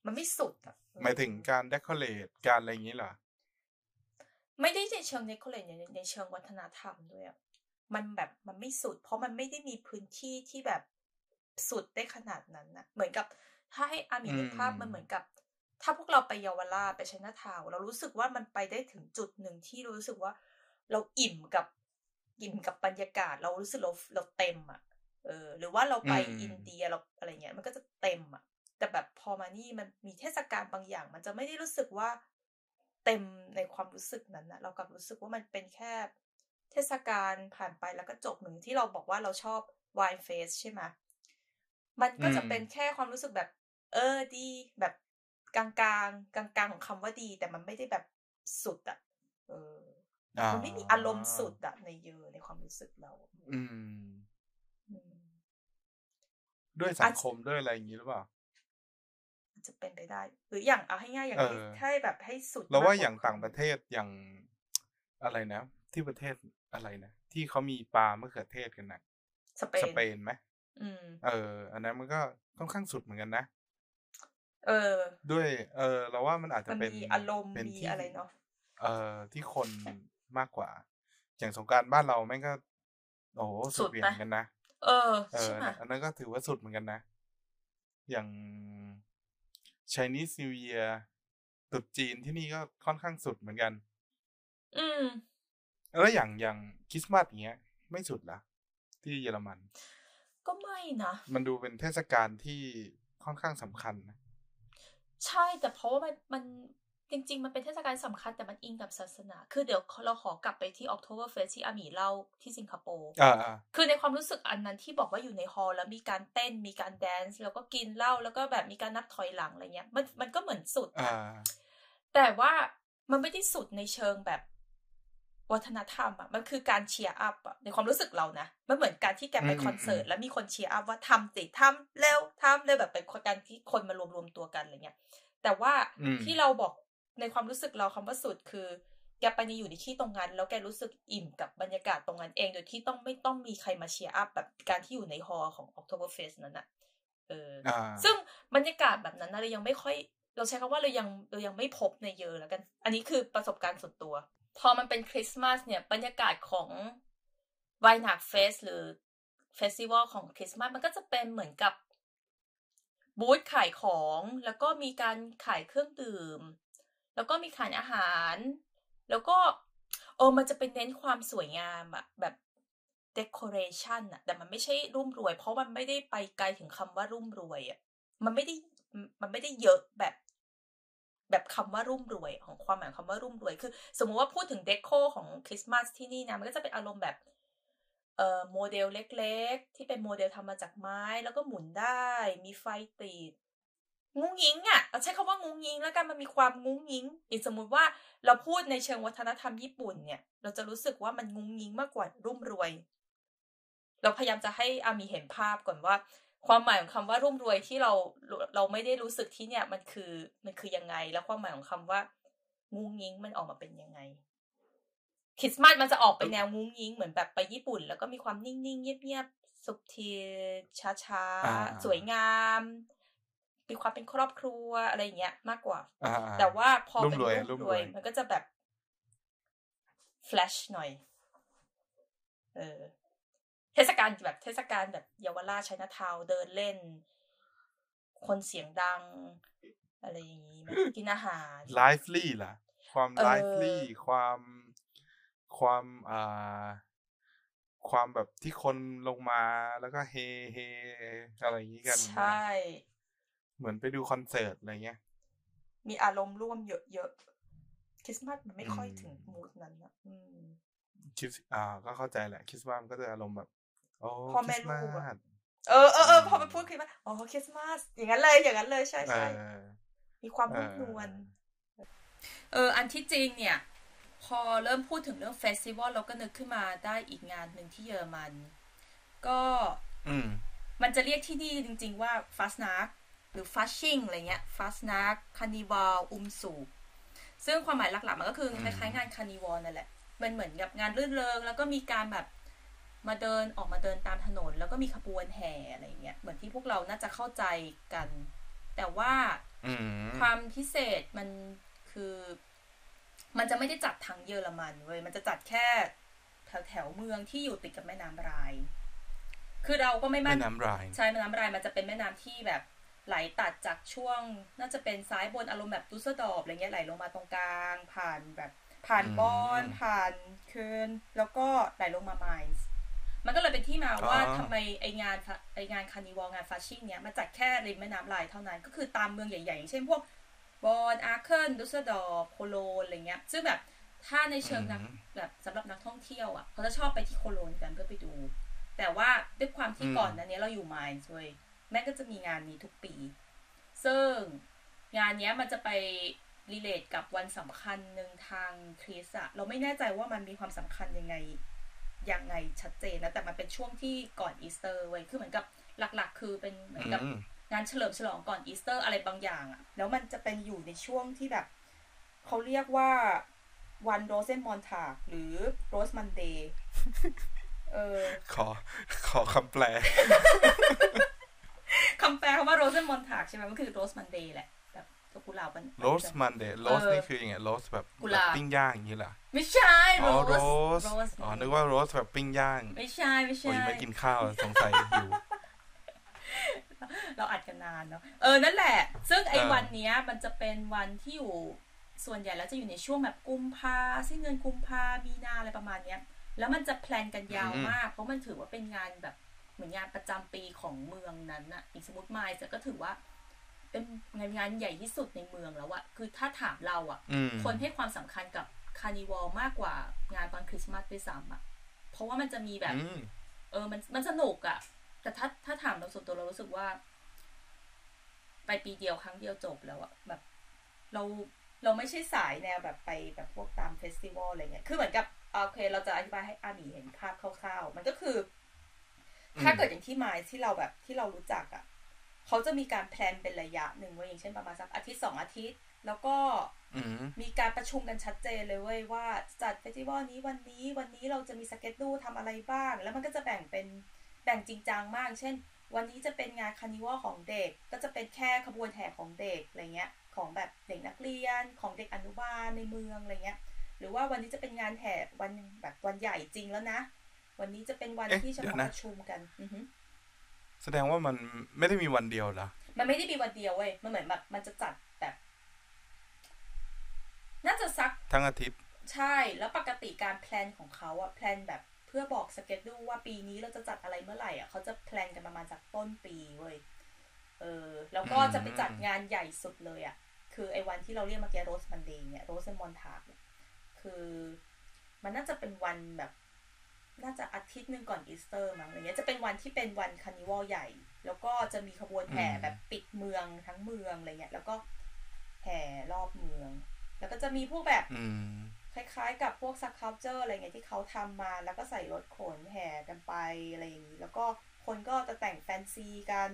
มันไม่สุดอะเออหมายถึงการ decorate การอะไรอย่างนี้เหรอไม่ได้ในเชิง decorate ในในเชิงวัฒนธรรมด้วยอะมันแบบมันไม่สุด เพราะมันไม่ได้มีพื้นที่ที่แบบ สุดได้ขนาดนั้นนะเหมือนกับถ้าให้อามีนึกภาพอืมมันเหมือนกับ ถ้าพวกเราไปเยาวราชไปชัยนาทาวน์เรารู้สึกว่ามันไปได้ถึงจุดหนึ่งที่รู้สึกว่า เราอิ่มกับอิ่มกับบรรยากาศ เรารู้สึกเราเราเต็มอะเออ หรือว่าเราไปอืมอินเดียเราอะไรเงี้ย มันก็จะเต็มอะ แต่แบบพอมานี่มันมีเทศกาลบางอย่าง มันจะไม่ได้รู้สึกว่าเต็มในความรู้สึกนั้นนะเรากลับรู้สึกว่ามันเป็นแค่เทศกาลผ่านไปแล้วก็จบหนึ่งที่เราบอกว่าเราชอบ wine face ใช่ไหม มันก็จะอืมเป็นแค่ความรู้สึกแบบ เออดีแบบกลางกลางกลางกลางๆของคำว่าดี แต่มันไม่ได้แบบสุดอะเอออ่ามันไม่มีอารมณ์สุดอะในเยอะในความรู้สึกเรา อืมอืมด้วยสังคมด้วยอะไรอย่างนี้หรือเปล่ามันจะเป็นไปได้ หรืออย่างเอาให้ง่ายอย่างเอที่อถ้าแบบให้สุดเราว่ามกกอย่างต่างประเทศอย่างอะไรนะ ที่ประเทศอะไรนะ ที่เขามีปลามะเขือเทศกันนะสเปสนเปนไหมอืม เออ อันนั้นมันก็ค่อนข้างสุดเหมือนกันนะ เออ ด้วย เออ เราว่ามันอาจจะมันเป็นมีอารมณ์เป็นมีที่อะไรเนาะ เอ่อที่คนมากกว่า อย่างสงกรารบ้านเราแม่งก็ โอ้โหสุดเหวี่ยงเหมือนกันนะ เออ เอใช่อไหมอันนั้นก็ถือว่าสุดเหมือนกันนะ อย่าง Chinese New Year ตรุษจีนที่นี่ก็ค่อนข้างสุดเหมือนกัน อืม แล้วอย่างอย่างคริสต์มาสอย่างเงี้ย ไม่สุดละที่เยอรมัน ก็ไม่นะมันดูเป็นเทศกาลที่ค่อนข้างสำคัญนะใช่แต่เพราะว่ามันมันจริง ๆ มันเป็นเทศกาลสำคัญแต่มันอิงกับศาสนา คือเดี๋ยวเราขอกลับไปที่ Oktoberfest ที่อาหมีเล่าที่สิงคโปร์อ่าอ่าคือในความรู้สึกอันนั้นที่บอกว่าอยู่ในฮอลล์แล้วมีการเต้นมีการ dance แล้วก็กินเหล้าแล้วก็แบบมีการนับถอยหลังอะไรเงี้ยมันมันก็เหมือนสุดอ่านะแต่ว่ามันไม่ได้สุดในเชิงแบบ วัฒนธรรมอะมันคือการ cheer up อะในความรู้สึกเรานะมันเหมือนการที่แกไปอืมคอนเสิร์ตอืมแล้วมีคน cheer up ว่าทำสิทำเร็วทำเร็วแบบเป็นการที่คนมารวมรวมๆตัวกันอะไรเงี้ย แต่ว่าอืมที่เราบอกในความรู้สึกเราคำว่าสุดคือแกไปในอยู่ในที่ตรงนั้น แล้วแกรู้สึกอิ่มกับบรรยากาศตรงนั้นเองโดยที่ต้องไม่ต้องมีใครมา cheer up แบบการที่อยู่ในฮอลล์ของ Oktoberfest นั้นอะเออออ่าซึ่งบรรยากาศแบบนั้นนะเรายังไม่ค่อย เราใช้คำว่าเรายังเรายังไม่พบในเยอะแล้วกัน อันนี้คือประสบการณ์ส่วนตัว พอมันเป็นคริสต์มาสเนี่ยบรรยากาศของ Weihnachtsfest หรือ festival ของคริสต์มาสมันก็จะเป็นเหมือนกับบูธขายของ แล้วก็มีการขายเครื่องดื่ม แล้วก็มีขายอาหาร แล้วก็เออมันจะเป็นเน้นความสวยงามอะแบบ decoration อะแต่มันไม่ใช่รุ่มรวย เพราะมันไม่ได้ไปไกลถึงคำว่ารุ่มรวยอะมันไม่ได้มันไม่ได้เยอะแบบ แบบคำว่ารุ่มรวยของความหมายคำว่ารุ่มรวย คือ สมมุติว่าพูดถึงเด o ของคริสต์มาสที่นี่นะมันก็จะเป็นอารมณ์แบบเอ่อโมเดลเล็กๆ ที่เป็นโมเดลทำมาจากไม้แล้วก็หมุนได้ มีไฟติดงุ้งยิงอะ่ะเราใช้คำว่างุ้งยิง แล้วกันมันมีความงุ้งยิงอีกสมมุติว่าเราพูดในเชิงวัฒนธรรมญี่ปุ่นเนี่ย เราจะรู้สึกว่ามันงุ้งยิงมากกว่ารุ่มรวย เราพยายามจะให้อามีเห็นภาพก่อนว่า ความหมายของคำว่ารุ่มรวยที่เราเราไม่ได้รู้สึกที่เนี่ย มันคือมันคือยังไง แล้วความหมายของคำว่างุ้งยิงมันออกมาเป็นยังไงคริสต์มาสมันจะออกไปแนวงุ้งยิงเหมือนแบบไปญี่ปุ่น แล้วก็มีความนิ่งๆเงียบๆสุบทีช้าๆ สวยงาม มีความเป็นครอบครัวอะไรเงี้ยมากกว่า แต่ว่าพอเป็นรุ่มรวย มันก็จะแบบแฟลชหน่อย เออ เทศกาลแบบเทศกาลแบบเยาวราชชัยนาทาวเดินเล่น คนเสียงดัง อะไรอย่างนี้กินอาหาร lively ล่ะ ความ lively ความความอ่าความแบบที่คนลงมาแล้วก็เฮเฮอะไรอย่างนี้กัน ใช่ เหมือนไปดูคอนเสิร์ตอะไรเงี้ย มีอารมณ์ร่วมเยอะๆคริสต์มาสมันไม่ค่อยถึงมูดนั้นนะอืมคริสอ่าก็เข้าใจแหละคริสต์มาสก็จะอารมณ์แบบโอ้ พอแม่ลูกเออเออเออพอไปพูดคริสต์มาสอ๋อคริสต์มาสอย่างนั้นเลยอย่างนั้นเลยใช่ใช่มีความรุ่มนวลเอออันที่จริงเนี่ย พอเริ่มพูดถึงเรื่อง festival เราก็นึกขึ้นมาได้อีกงานหนึ่งที่เยอรมัน ก็มันจะเรียกที่นี่จริง ๆ ว่า Fastnacht หรือ Fasching อะไรเงี้ย Fastnacht Karneval Umzug ซึ่งความหมายหลักๆ มันก็คือคล้ายๆงาน carnival นั่นแหละ มันเหมือนกับงานรื่นเริง แล้วก็มีการแบบ มาเดินออกมาเดินตามถนน แล้วก็มีขบวนแห่อะไรเงี้ยเหมือนที่พวกเราน่าจะเข้าใจกัน แต่ว่าความพิเศษมันคือ มันจะไม่ได้จัดทางเยอรมันเว้ยมันจะจัดแค่แถวแถวเมืองที่อยู่ติดกับแม่น้ำราย คือเราก็ไม่มั่นแม่น้ำรายใช่แม่น้ำรายมันจะเป็นแม่น้ำที่แบบไหลตัดจากช่วง น่าจะเป็นซ้ายบนอารมณ์แบบดุสดอบอะไรเงี้ยไหลลงมาตรงกลาง ผ่านแบบ ผ่านบอนผ่านเคิร์นแล้วก็ไหลลงมาไมน์ มันก็เลยเป็นที่มาว่าทำไมไองานไองาน carnival งาน Fasching เนี้ยมาจัดแค่ริมแม่น้ำไรน์เท่านั้น ก็คือตามเมืองใหญ่ๆอย่างเช่นพวกบอนน์ อาเคิน ดุสเซลดอร์ฟ โคโลญอะไรเงี้ย ซึ่งแบบถ้าในเชิงนักแบบสำหรับนักท่องเที่ยวอะเขาจะชอบไปที่โคโลญกันเพื่อไปดู แต่ว่าด้วยความที่ก่อนนั้นเนี้ยเราอยู่ไมนซ์ด้วยไมนซ์ก็จะมีงานนี้ทุกปี ซึ่งงานนี้มันจะไป relate กับวันสำคัญหนึ่งทางคริสต์อะเราไม่แน่ใจว่ามันมีความสำคัญยังไง ยังไงชัดเจนนะแต่มันเป็นช่วงที่ก่อนอีสเตอร์ไว้คือเหมือนกับหลัก ๆ คือเป็นเหมือนกับงานเฉลิมฉลองก่อนอีสเตอร์อะไรบางอย่างอะแล้วมันจะเป็นอยู่ในช่วงที่แบบเขาเรียกว่าวัน Rosenmontag หรือ Rose Monday เออ ขอ ขอคำแปล คำแปลคำว่า Rosenmontag ใช่ไหมมันคือ Rose Monday แหละ แบบกุหลาบมัน Rose Monday roast นี่คือยังไง roast แบบปิ้งย่างอย่างนี้เหรอไม่ใช่ roast อ๋อนึกว่า roast แบบปิ้งย่าง ไม่ใช่ไม่ใช่ไม่กินข้าวสงสัยอยู่เราอัดกันนานเนาะเออนั่นแหละ ซึ่งไอ้วันเนี้ยมันจะเป็นวันที่อยู่ส่วนใหญ่แล้วจะอยู่ในช่วงแบบกุมภาสิ้นเดือนกุมภามีนาอะไรประมาณเนี้ย แล้วมันจะ plan กันยาวมาก เพราะมันถือว่าเป็นงานแบบเหมือนงานประจำปีของเมืองนั้นอะอีกสมมติไมนซ์ก็ถือว่า เป็นงานงานใหญ่ที่สุดในเมืองแล้วอะคือถ้าถามเราอะคนให้ความสำคัญกับ carnival มากกว่างานวันคริสต์มาสด้วยซ้ำอะเพราะว่ามันจะมีแบบ เออมันมันสนุกอะแต่ถ้าถ้าถามเราส่วนตัวเรารู้สึกว่า ไปปีเดียวครั้งเดียวจบแล้วอะแบบ เราเราไม่ใช่สายแนวแบบไปแบบพวกตาม festival อะไรเงี้ยคือเหมือนกับโอเค เราจะอธิบายให้อาหมีเห็นภาพคร่าวๆมันก็คือ ถ้าเกิดอย่างที่ไมนซ์ที่เราแบบที่เรารู้จักอะ เขาจะมีการ plan เป็นระยะหนึ่งไว้อย่างเช่นประมาณสักอาทิตย์สองอาทิตย์ แล้วก็มีการประชุมกันชัดเจนเลยเว้ยว่าจัด festival นี้วันนี้วันนี้เราจะมี schedule ทำอะไรบ้าง แล้วมันก็จะแบ่งเป็นแบ่งจริงจังมาก เช่น วันนี้จะเป็นงาน carnival ของเด็ก ก็จะเป็นแค่ขบวนแห่ของเด็กอะไรเงี้ย ของแบบเด็กนักเรียนของเด็กอนุบาลในเมืองอะไรเงี้ย หรือว่าวันนี้จะเป็นงานแห่วันแบบวันใหญ่จริงแล้วนะ วันนี้จะเป็นวันที่เฉพาะประชุมกัน แสดงว่ามันไม่ได้มีวันเดียวเหรอมันไม่ได้มีวันเดียวเว้ย มันเหมือนแบบมันจะจัดแบบ น่าจะซักทั้งอาทิตย์ ใช่ แล้วปกติการ plan ของเขาอะ plan แบบเพื่อบอก schedule ว่าปีนี้เราจะจัดอะไรเมื่อไหร่อะเขาจะ plan กันประมาณจากต้นปีเว้ย เออ แล้วก็จะไปจัดงานใหญ่สุดเลยอะคือไอ้วันที่เราเรียกเมื่อกี้ Rose Monday เนี่ย Rosenmontag คือ มันน่าจะเป็นวันแบบ น่าจะอาทิตย์หนึ่งก่อนอีสเตอร์มั้งอะไรเงี้ยจะเป็นวันที่เป็นวัน carnival ใหญ่ แล้วก็จะมีขบวนแห่แบบปิดเมืองทั้งเมืองอะไรเงี้ยแล้วก็แห่รอบเมือง แล้วก็จะมีพวกแบบคล้ายๆ กับพวก sculpture อะไรเงี้ยที่เขาทำมา แล้วก็ใส่รถขนแห่กันไปอะไรอย่างนี้ แล้วก็คนก็จะแต่งแฟนซีกัน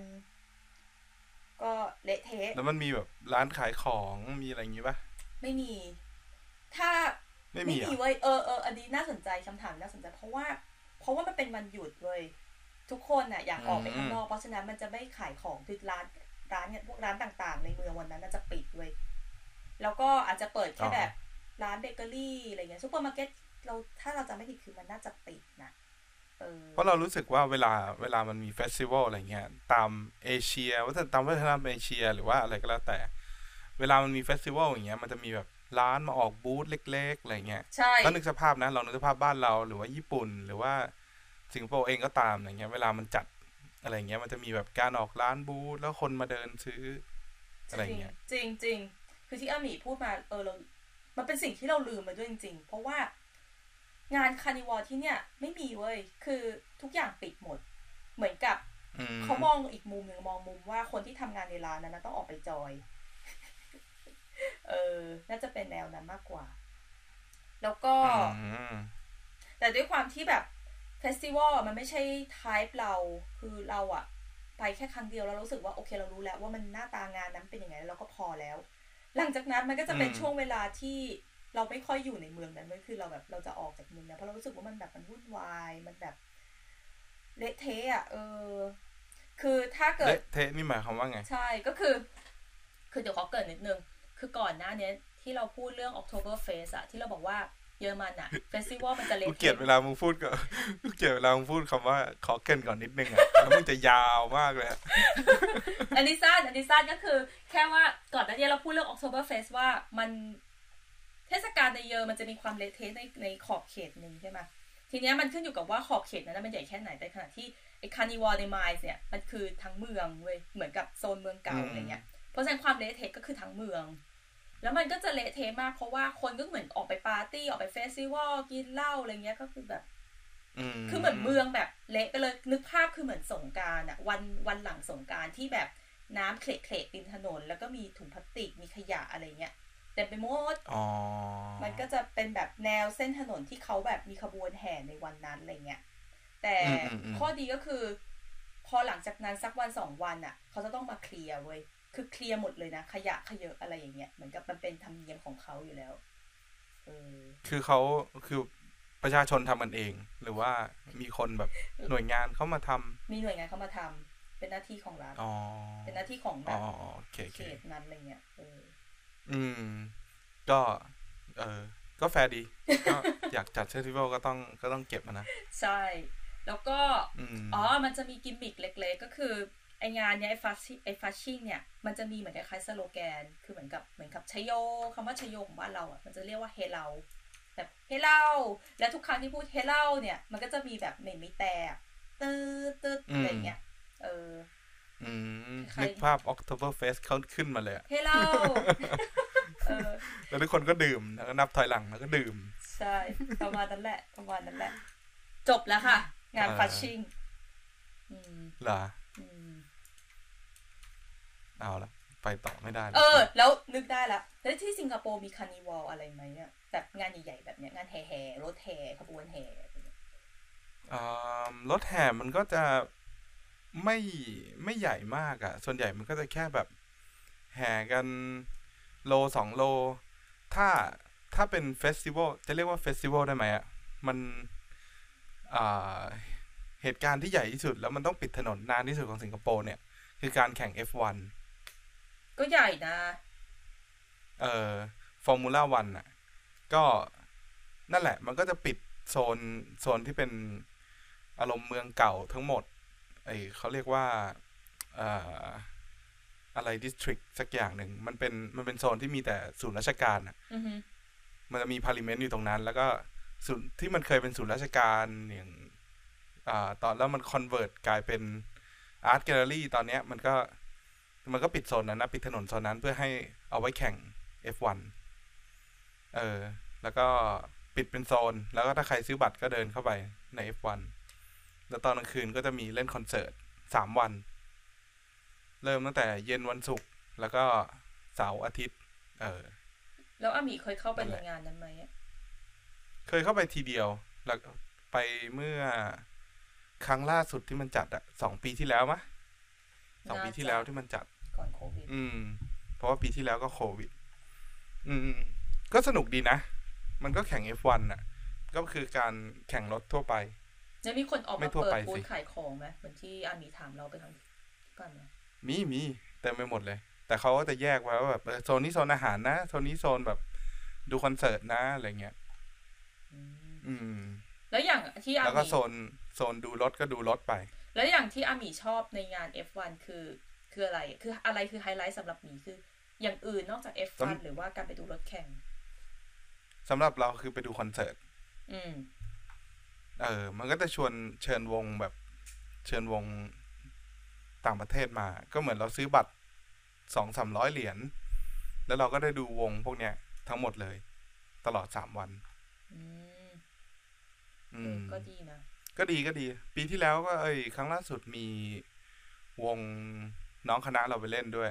ก็เละเทะแล้วมันมีแบบร้านขายของมีอะไรอย่างนี้ปะไม่มี ถ้า ไม่มีอะเว้ยเออเอออันนี้น่าสนใจคำถามน่าสนใจเพราะว่า เพราะว่ามันเป็นวันหยุดเว้ยทุกคนอะอยากออกไปข้างนอกเพราะฉะนั้นมันจะไม่ขายของคือร้านร้านเนี่ยพวกร้านต่างๆ ในเมืองวันนั้นน่าจะปิดเว้ยแล้วก็อาจจะเปิดแค่แบบร้านเบเกอรี่อะไรเงี้ยซูเปอร์มาร์เก็ตเราถ้าเราจะไม่ผิดคือมันน่าจะปิดนะเออเพราะเรารู้สึกว่าเวลาเวลามันมี festival อะไรเงี้ยตามเอเชียวัฒนตามวัฒนธรรมเอเชีย หรือว่าอะไรก็แล้วแต่ เวลามันมี festival อย่างเงี้ยมันจะมีแบบ ร้านมาออกบูธเล็กๆอะไรเงี้ยใช่ก็นึกสภาพนะเรานึกสภาพบ้านเราหรือว่าญี่ปุ่น หรือว่าสิงคโปร์เองก็ตามอย่างเงี้ย เวลามันจัดอะไรเงี้ยมันจะมีแบบการออกร้านบูธแล้วคนมาเดินซื้ออะไรเงี้ยจริงจริงๆคือที่อาหมีพูดมาเออเรา มันเป็นสิ่งที่เราลืมมาด้วยจริง ๆ เพราะว่างาน carnival ที่เนี่ย ไม่มีเว้ย คือทุกอย่างปิดหมด เหมือนกับอืมเขามองอีกมุมหนึ่งมองมุมว่าคนที่ทำงานในร้านนั้นนะต้องออกไปจอย เออ น่าจะเป็นแนวนั้นมากกว่า แล้วก็อืมแต่ด้วยความที่แบบ festival มันไม่ใช่ type เรา คือเราอะไปแค่ครั้งเดียวแล้วรู้สึกว่าโอเคเรารู้แล้วว่ามันหน้าตางานนั้นเป็นยังไงแล้วเราก็พอแล้ว หลังจากนั้นมันก็จะเป็นอืมช่วงเวลาที่เราไม่ค่อยอยู่ในเมืองนั้นเว้ยคือเราแบบเราจะออกจากเมืองนั้นเพราะเรารู้สึกว่ามันแบบมันวุ่นวายมันแบบเละเทะอะเออ คือถ้าเกิดเละเทะนี่หมายความว่าไง ใช่ก็คือ คือเดี๋ยวขอเกรินนิดนึง คือก่อนหน้าเนี้ยที่เราพูดเรื่อง October Fest อะที่เราบอกว่าเยอรมันอะเฟสติวัลมันจะเละกูเกลียดเทะเวลามึงพูดก็กูเกลียดเวลามึงพูดคำว่าขอเกรินก่อนนิดนึงอะแล้วมึงจะยาวมากเลยอะอันนี้สั้นอันนี้สั้นก็คือ แค่ว่าก่อนหน้านี้เราพูดเรื่อง Oktoberfest ว่ามันเทศกาลในเยอรมันจะมีความเละเทะในในขอบเขตหนึ่งใช่ไหมทีเนี้ยมันขึ้นอยู่กับว่าขอบเขตนั้นนะมันใหญ่แค่ไหนแต่ขณะที่ไอ้ carnival ใน Mainz เนี่ยมันคือทั้งเมืองเว้ยเหมือนกับโซนเมืองเก่าอะไรเงี้ยเพราะฉะนั้นความเละเทะก็คือทั้งเมือง แล้วมันก็จะเละเทะมากเพราะว่าคนก็เหมือนออกไปปาร์ตี้ออกไป festival กินเหล้าอะไรเงี้ยก็คือแบบมันคือเหมือนเมืองแบบเละไปเลยนึกภาพคือเหมือนสงกรารอะวันวันหลังสงกรารที่แบบน้ำเคละเคละริมถนน แล้วก็มีถุงพลาสติกมีขยะอะไรเงี้ยเต็มไปหมดอ๋อมันก็จะเป็นแบบแนวเส้นถนนที่เขาแบบมีขบวนแห่ในวันนั้นอะไรเงี้ยแต่อืมอืมอืมข้อดีก็คือ พอหลังจากนั้นสักวันสองวันอะเขาจะต้องมาเคลียร์เว้ย คือเคลียร์หมดเลยนะ ขยะขยะอะไรอย่างเงี้ยเหมือนกับมันเป็นธรรมเนียมของเขาอยู่แล้วเออคือเขาคือประชาชนทำกันเอง หรือว่ามีคนแบบหน่วยงานเข้ามาทำมีหน่วยงานเข้ามาทำเป็นหน้าที่ของรัฐอ๋อเป็นหน้าที่ของแบอ๋อบอ๋อโอเคโอเขเคตนั้นอะไรเงี้ยเอออืม ก็ เออก็แฟร์ดี ก็อยากจัด festival ก็ต้องก็ต้องเก็บมานะ ใช่ แล้วก็อืมอ๋อ มันจะมีกิมมิคเล็ก ๆ ก็คือ ไองานเนี้ยไอ Faschi- ไอ Fasching เนี่ยมันจะมีเหมือนคล้ายๆสโลแกน คือเหมือนกับเหมือนกับไชโยคำว่าชโยของบ้านเราอะมันจะเรียกว่าเฮเลาแบบเฮเลาและทุกครั้งที่พูดเฮเลาเนี่ยมันก็จะมีแบบเหม่นไม่แต่ตืดตืดอะไรเงี้ยเอออืมใครนึกภาพ October Fest เขาขึ้นมาเลยอะเฮเลาเออแล้วทุกคนก็ดื่มแล้วก็นับถอยหลังแล้วก็ดื่ม ใช่ ประมาณนั้นแหละประมาณนั้นแหละ จบแล้วค่ะ งานเออฟัชชิ่งอืมเหรออืม เอาละไปต่อไม่ได้แล้วเออ แล้วนึกได้ละแล้วที่สิงคโปร์มี carnival อะไรไหมเนี่ยแบบงานใหญ่ๆแบบเนี้ยงานแห่แห่ๆรถแห่ขบวนแห่อะไรเงี้ยอ่ารถแห่มันก็จะไม่ไม่ใหญ่มากอะ่ะ ส่วนใหญ่มันก็จะแค่แบบแห่กันโลสองโล ถ้าถ้าเป็น festival จะเรียกว่า festival ได้ไหมอะ่ะ มันอ่าเหตุการณ์ที่ใหญ่ที่สุด แล้วมันต้องปิดถนนนานที่สุดของสิงคโปร์เนี่ย คือการแข่ง F1 ก็ใหญ่นะ เอ่อ Formula One อะ ก็นั่นแหละ มันก็จะปิดโซนโซนที่เป็นอารมณ์เมืองเก่าทั้งหมดไอเขาเรียกว่าเอ่ออะไร district สักอย่างหนึ่ง มันเป็นมันเป็นโซนที่มีแต่ศูนย์ราชการอะอือฮึมันจะมี parliament อยู่ตรงนั้น แล้วก็ศูนย์ที่มันเคยเป็นศูนย์ราชการอย่างอ่าตอนแล้วมัน convert กลายเป็น art gallery ตอนเนี้ยมันก็ มันก็ปิดโซนนั้นนะปิดถนนโซนนั้นเพื่อให้เอาไว้แข่ง F1 เออ แล้วก็ปิดเป็นโซน แล้วก็ถ้าใครซื้อบัตรก็เดินเข้าไปใน F1 แล้วตอนกลางคืนก็จะมีเล่นคอนเสิร์ตสามวัน เริ่มตั้งแต่เย็นวันศุกร์แล้วก็เสาร์อาทิตย์ เออ แล้วอาหมีเคยเข้าไปนั่นในแหละงานนั้นไหมอะเคยเข้าไปทีเดียว แล้วไปเมื่อครั้งล่าสุดที่มันจัดอะสองปีที่แล้วมะสองปีที่แล้วที่มันจัด ก่อนโควิด อืม เพราะว่าปีที่แล้วก็โควิด อืม ก็สนุกดีนะ มันก็แข่ง F1 น่ะ ก็คือการแข่งรถทั่วไป แล้วมีคนออกไม่มาทั่วเปิดไปบูสิธขายของไหมเหมือนที่อาหมีถามเราไปทางกันไหมมีมีเต็มไปหมดเลย แต่เขาก็จะแยกไว้ว่าแบบเออโซนนี้โซนอาหารนะ โซนนี้โซนแบบดูคอนเสิร์ตนะอะไรเงี้ย อืมอืมแล้วอย่างที่อาแล้วหก็มีโซนโซนดูรถก็ดูรถไป แล้วอย่างที่อาหมีชอบในงาน F1 คือ คืออะไร คืออะไรคือไฮไลท์สำหรับหมีคือ อย่างอื่นนอกจาก F1 สำหรือว่าการไปดูรถแข่งสำหรับเราคือไปดูคอนเสิร์ตอืมเออ มันก็จะชวนเชิญวงแบบเชิญวงต่างประเทศมา ก็เหมือนเราซื้อบัตรสองสามร้อยเหรียญ แล้วเราก็ได้ดูวงพวกเนี้ย ทั้งหมดเลย ตลอดสามวัน อืมอืเออมก็ดีนะ ก็ดีก็ดี ปีที่แล้วก็เอ้ย ครั้งล่าสุดมีวง น้องคณะเราไปเล่นด้วย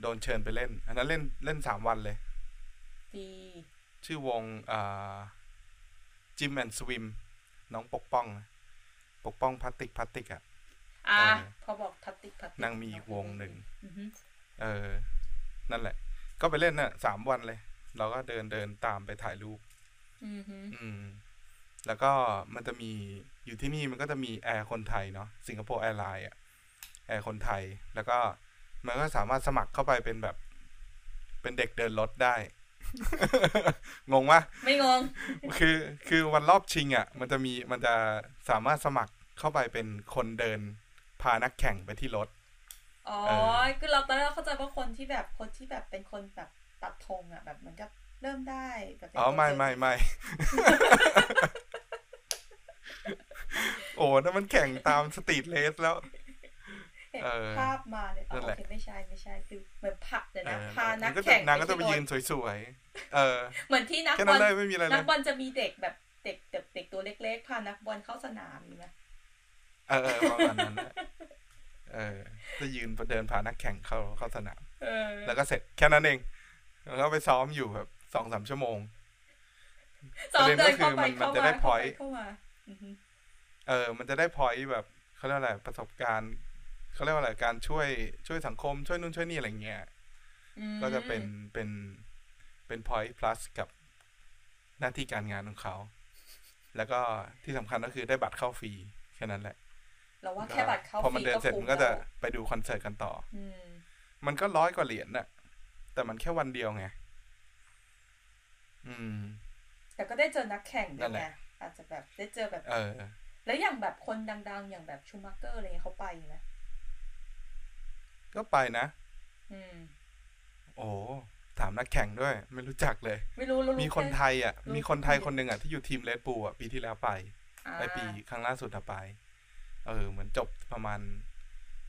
โดนเชิญไปเล่น อันนั้นเล่นเล่นสามวันเลยดีชื่อวงอ่า Gym and Swim น้องปกป้อง ปกป้อง Plastic Plastic อะอะเออพอบอกทัตติกพัตติกนางมีอีกวงหนึ่งอือฮึเออ นั่นแหละ ก็ไปเล่นน่ะสามวันเลย เราก็เดินเดินตามไปถ่ายรูปอือฮึอืมแล้วก็มันจะมีอยู่ที่นี่มันก็จะมีแอร์คนไทยเนาะ Singapore Airlines อะแอร์ คนไทย แล้วก็มันก็สามารถสมัครเข้าไปเป็นแบบ เป็นเด็กเดินรถได้ งงปะไม่งง คือคือวันรอบชิงอะ่ะ มันจะมีมันจะสามารถสมัครเข้าไปเป็นคนเดิน พานักแข่งไปที่รถ อ๋อเออคือเราตอนแรกเราเข้าใจว่าคนที่แบบคนที่แบบเป็นคนแบบตัดธงอะ แบบเหมือนกับเริ่มได้แบบเป็นอ๋อคนไม่เดินไม่ไม่โอ้นั่นมันแข่งตามสตรีทเลสแล้วเห็ นเออภาพมาเนี่ยอ๋อนั่นโอแหละเคไม่ใช่ไม่ใช่คือเหมือนผักเดี๋ยวเอนะอพานักก็จะแข่งนางก็จะไปที่ยืรนถสวยๆเออ เหมือนที่นักแค่บนั้อนลเลยไม่มีอะไรเลนักยบอลจะมีเด็กแบบเด็กเด็กเด็กตัวเล็กๆพานักบอลเข้าสนามมีไหมเออเออประมาณนั้นแหละเออจะยืนเดินพานักแข่งเข้าเข้าสนามเออแล้วก็เสร็จแค่นั้นเองแล้วก็ไปซ้อมอยู่แบบสองสามชั่วโมงสองประเด็นเดิก็นคือเข้าไปมันมันเข้าจะมาได้เข้าไป point เข้ามาอือฮึเออ มันจะได้พอยต์แบบเขาเรียกอะไรประสบการณ์ เขาเรียกว่าอะไรการช่วยช่วยสังคมช่วยนู่นช่วยนี่อะไรเงี้ยอืมก็จะเป็นเป็นเป็น point plus กับหน้าที่การงานของเขา แล้วก็ที่สำคัญก็คือได้บัตรเข้าฟรีแค่นั้นแหละเราว่าแค่บัตรเข้าพอมันฟเดินเสร็จคุ้มันก็จะแล้วไปดูคอนเสิร์ตกันต่อ อืมมันก็ร้อยกว่าเหรียญน่ะ แต่มันแค่วันเดียวไง อืม แต่ก็ได้เจอนักแข่งด้นั่วยนแหไงละอาจจะแบบได้เจอแบบ เออ แล้วอย่างแบบคนดัง ๆ อย่างแบบชูมาเกอร์อะไรเงี้ยเขาไปไหม ก็ไปนะอืมโอ้ถามนักแข่งด้วย ไม่รู้จักเลย ไม่รู้รู้มีคนแไทยอะรู้มีคนไทยแค่คนหนึ่งอะที่อยู่ทีมเลดบูอะปีที่แล้วไปอ่าไอปีครั้งล่าสุดอะไป เออ เหมือนจบประมาณ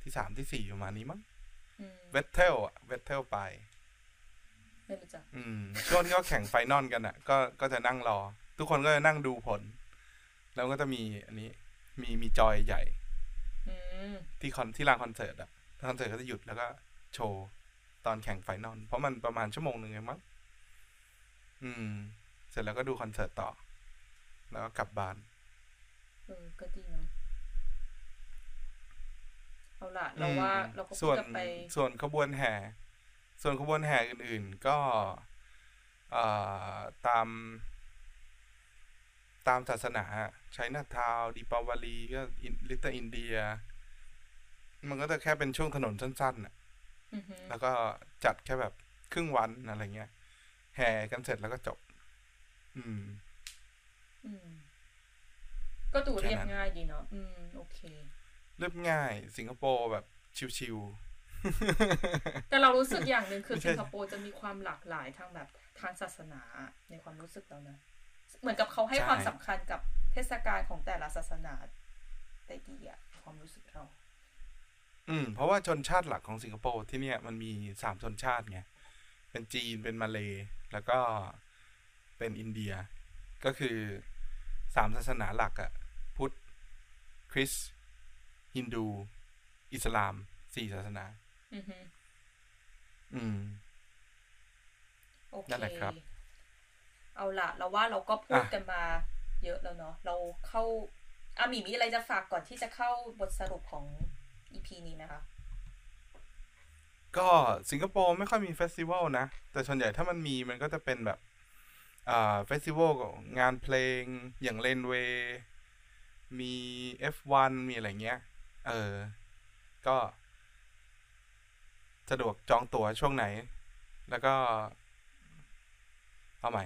ที่สามที่สี่ประมาณนี้มั้งอืม Vettel อะ Vettel ไปไม่รู้จักอืมช่วงที่เขาแข่ง final กันอะ ก็ก็จะนั่งรอ ทุกคนก็จะนั่งดูผล แล้วก็จะมีอันนี้ มีมีจอใหญ่อืมที่คอนที่ลานคอนเสิร์ตอะ คอนเสิร์ตก็จะหยุดแล้วก็โชว์ตอนแข่ง final เพราะมันประมาณชั่วโมงหนึ่งเองมั้งอืม เสร็จแล้วก็ดูคอนเสิร์ตต่อ แล้วก็กลับบ้านเออก็ดีเนาะเอาล่ะเราว่าอืมเราก็ส่วนจะไปส่วนขบวนแห่ ส่วนขบวนแห่อื่น ๆ ก็เอ่อตาม ตามศาสนาใช้นาทาวดีปาวาลีก็ลิตอินเดีย มันก็จะแค่เป็นช่วงถนนสั้นๆน่ะอือฮึแล้วก็จัดแค่แบบครึ่งวันอะไรเงี้ย แห่กันเสร็จแล้วก็จบ อืม อืม ก็ดูเรียบแค่นั้นง่ายดีเนาะ อืม โอเค เรียบง่าย สิงคโปร์แบบชิวแต่เรารู้สึกอย่างหนึ่งคือไม่ใช่สิงคโปร์จะมีความหลากหลายทางแบบทางศาสนาในความรู้สึกเรานะ เหมือนกับเขาให้ความสำคัญกับเทศกาลของแต่ละศาสนาได้ดีอะความรู้สึกเราๆ อืมเพราะว่าชนชาติหลักของสิงคโปร์ที่เนี่ยมันมีสามชนชาติไงเป็นจีนเป็นมาเลย์แล้วก็เป็นอินเดีย ก็คือสามศาสนาหลักอะพุทธคริสต์ฮินดู อิสลามสี่ศาสนาอือฮึอืมโอเคนั่นแหละครับ เอาละเราว่าเราก็พูดกันมาเยอะแล้วเนาะเราเข้าอามีมีอะไรจะฝากก่อนที่จะเข้าบทสรุปของ EP นี้ไหมคะ ก็สิงคโปร์ไม่ค่อยมี festival นะ แต่ส่วนใหญ่ถ้ามันมีมันก็จะเป็นแบบอ่า festival งานเพลงอย่าง Laneway มี F1 มีอะไรเงี้ย เออ ก็สะดวกจองตั๋วช่วงไหน แล้วก็ เอาใหม่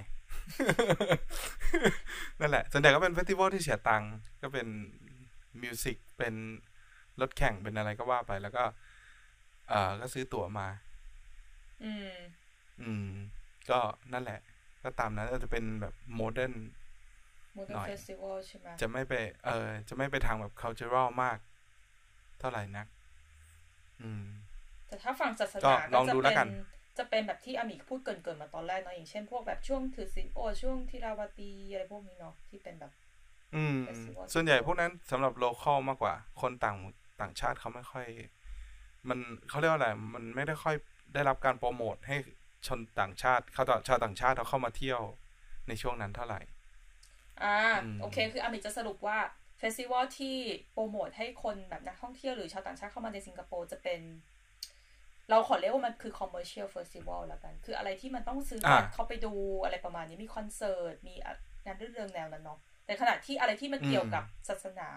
นั่นแหละส่วนใหญ่ก็เป็น festival ที่เสียตังค์ก็เป็น music เป็น รถแข่งเป็นอะไรก็ว่าไปแล้วก็ เอ่อก็ซื้อตั๋วมา อืม อืม ก็นั่นแหละ ก็ตามนั้นก็จะเป็นแบบ modern mood หน่อย festival ใช่ไหมจะไม่ไป เออ จะไม่ไปทางแบบ cultural มาก เท่าไหร่นัก อืม แต่ถ้าฝั่งศาสก็นาลองดูแล้วจะกัเป็นนจะเป็นแบบที่อามิพูดเกริ่นๆมาตอนแรกเนาะอย่างเช่นพวกแบบช่วงถือศีลอดช่วงดีปาวาลีอะไรพวกนี้เนาะที่เป็นแบบ อืม Festival ส่วนใหญ่พวกนั้นสำหรับโลคอลมากกว่า คนต่าง ต่างชาติเขาไม่ค่อย มันเขาเรียกว่าอะไร มันไม่ได้ค่อยได้รับการโปรโมทให้ชนต่างชาติเขาต่างชาวต่างชาติเขาเข้ามาเที่ยวในช่วงนั้นเท่าไหร่ อ่าอืมโอเค คืออามิจะสรุปว่าเฟสติวัลที่โปรโมทให้คนแบบนักท่องเที่ยวหรือชาวต่างชาติเข้ามาในสิงคโปร์จะเป็น เราขอเรียกว่ามันคือ commercial festival แล้วกัน คืออะไรที่มันต้องซื้อบัตรอ่าเข้าไปดูอะไรประมาณนี้มีคอนเสิร์ต มีอะงานรื่นเริงแนวนั้นเนาะแต่ขณะที่อะไรที่มันเกี่ยวกับศาสนา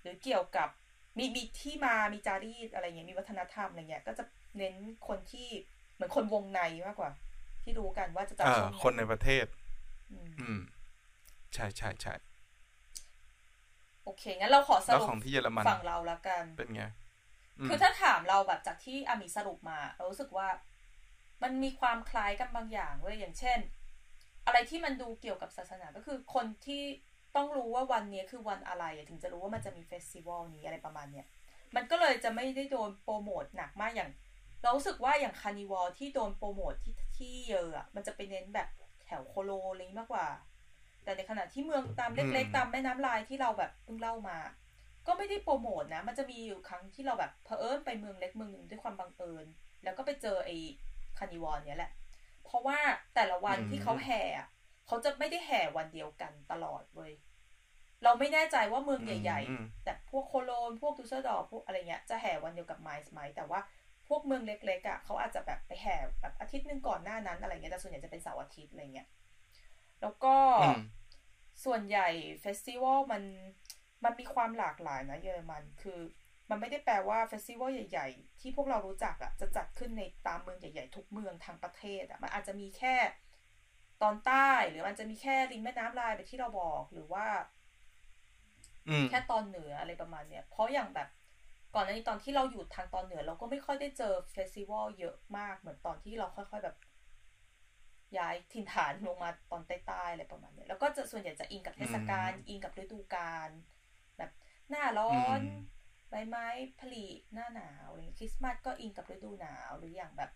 หรือเกี่ยวกับ มีมีที่มามีจารีตอะไรเงี้ยมีวัฒนธรรมอะไรเงี้ยก็จะเน้นคนที่เหมือนคนวงในมากกว่า ที่รู้กันว่าจะจัดเออช่วงไหคนในประเทศอืมอืมใช่ใช่ใช่โอเค งั้นเราขอสแล้วรุปของที่เยอรมันฝั่งเราละกัน เป็นไงมคือถ้าถามเราแบบจากที่อามีสรุปมา เรารู้สึกว่า มันมีความคล้ายกันบางอย่างเว้ยอย่างเช่น อะไรที่มันดูเกี่ยวกับศาสนาก็คือคนที่ ต้องรู้ว่าวันเนี้ยคือวันอะไรอะถึงจะรู้ว่ามันจะมี festival นี้อะไรประมาณเนี้ยมันก็เลยจะไม่ได้โดนโปรโมทหนักมากอย่าง เรารู้สึกว่าอย่าง carnival ที่โดนโปรโมทที่ที่เยอะอะมันจะไปเน้นแบบแถวโคโลญอะไรอย่างงี้มากกว่า แต่ในขณะที่เมืองตามเล็กอืมๆตามแม่น้ำไรน์ที่เราแบบเพิ่งเล่ามา ก็ไม่ได้โปรโมทนะ มันจะมีอยู่ครั้งที่เราแบบเผอิญไปเมืองเล็กเมืองหนึ่งด้วยความบังเอิญ แล้วก็ไปเจอไอ้ carnival เนี้ยแหละ เพราะว่าแต่ละวันอืมที่เขาแห่อะ เขาจะไม่ได้แห่วันเดียวกันตลอดเว้ยเราไม่แน่ใจว่าเมืองใหญ่อืมๆแต่พวกโคโลญพวกดุสเซลดอร์ฟพวกอะไรเงี้ยจะแห่วันเดียวกับไมนซ์ไหมแต่ว่าพวกเมืองเล็กๆอะเขาอาจจะแบบไปแห่แบบอาทิตย์หนึ่งก่อนหน้านั้นอะไรเงี้ยแต่ส่วนใหญ่จะเป็นเสาร์อาทิตย์อะไรเงี้ยแล้วก็อืมส่วนใหญ่ festival มันมันมีความหลากหลายนะเยอรมันคือ มันไม่ได้แปลว่า festival ใหญ่ ๆ ที่พวกเรารู้จักอะ่ะจะจัดขึ้นในตามเมืองใหญ่ๆทุกเมืองทางประเทศอะ่ะมันอาจจะมีแค่ ตอนใต้หรือมันจะมีแค่ริมแม่น้ำไรน์แบบที่เราบอกหรือว่าอืมแค่ตอนเหนืออะไรประมาณเนี้ยเพราะอย่างแบบก่อนหน้านี้ตอนที่เราอยู่ทางตอนเหนือ เราก็ไม่ค่อยได้เจอ festival เยอะมากเหมือนตอนที่เราค่อยๆแบบ ย้ายถิ่นฐานลงมาตอนใต้ๆอะไรประมาณเนี้ยแล้วก็จะส่วนใหญ่จะอิงกับเทศกาลอืมอิงกับฤดูกาลแบบหน้าร้อนอืมใบไม้ผลิหน้าหนาวอะไรเงี้ยคริสต์มาสก็อิงกับฤดูหนาวหรืออย่างแบบ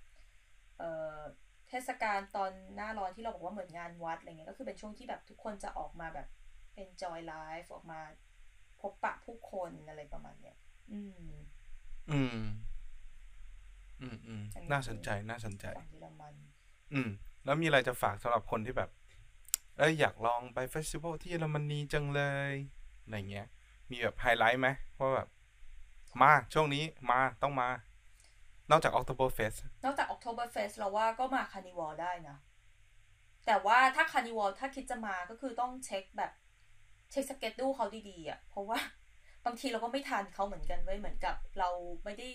เอ่อเท ศกาลตอนหน้าร้อนที่เราบอกว่าเหมือนงานวัดอะไรเงี้ยก็คือเป็นช่วงที่แบบทุกคนจะออกมาแบบ enjoy life ออกมาพบปะผู้คนอะไรประมาณเนี้ยอืม อืม อืมอืมอันนี้น่าสนใจน่าสนใจฝั่งเยอรมัน อืม แล้วมีอะไรจะฝากสำหรับคนที่แบบเอ้ยอยากลองไป festival ที่เยอรมนีจังเลยอะไรเงี้ย มีแบบไฮไลท์ไหมว่าแบบมาช่วงนี้มาต้องมา นอกจาก October Fest นอกจาก October Fest เราว่าก็มา carnival ได้นะ แต่ว่าถ้า carnival ถ้าคิดจะมาก็คือต้องเช็คแบบเช็ค schedule เขาดีๆอะ เพราะว่าบางทีเราก็ไม่ทันเขาเหมือนกันเว้ยเหมือนกับเราไม่ได้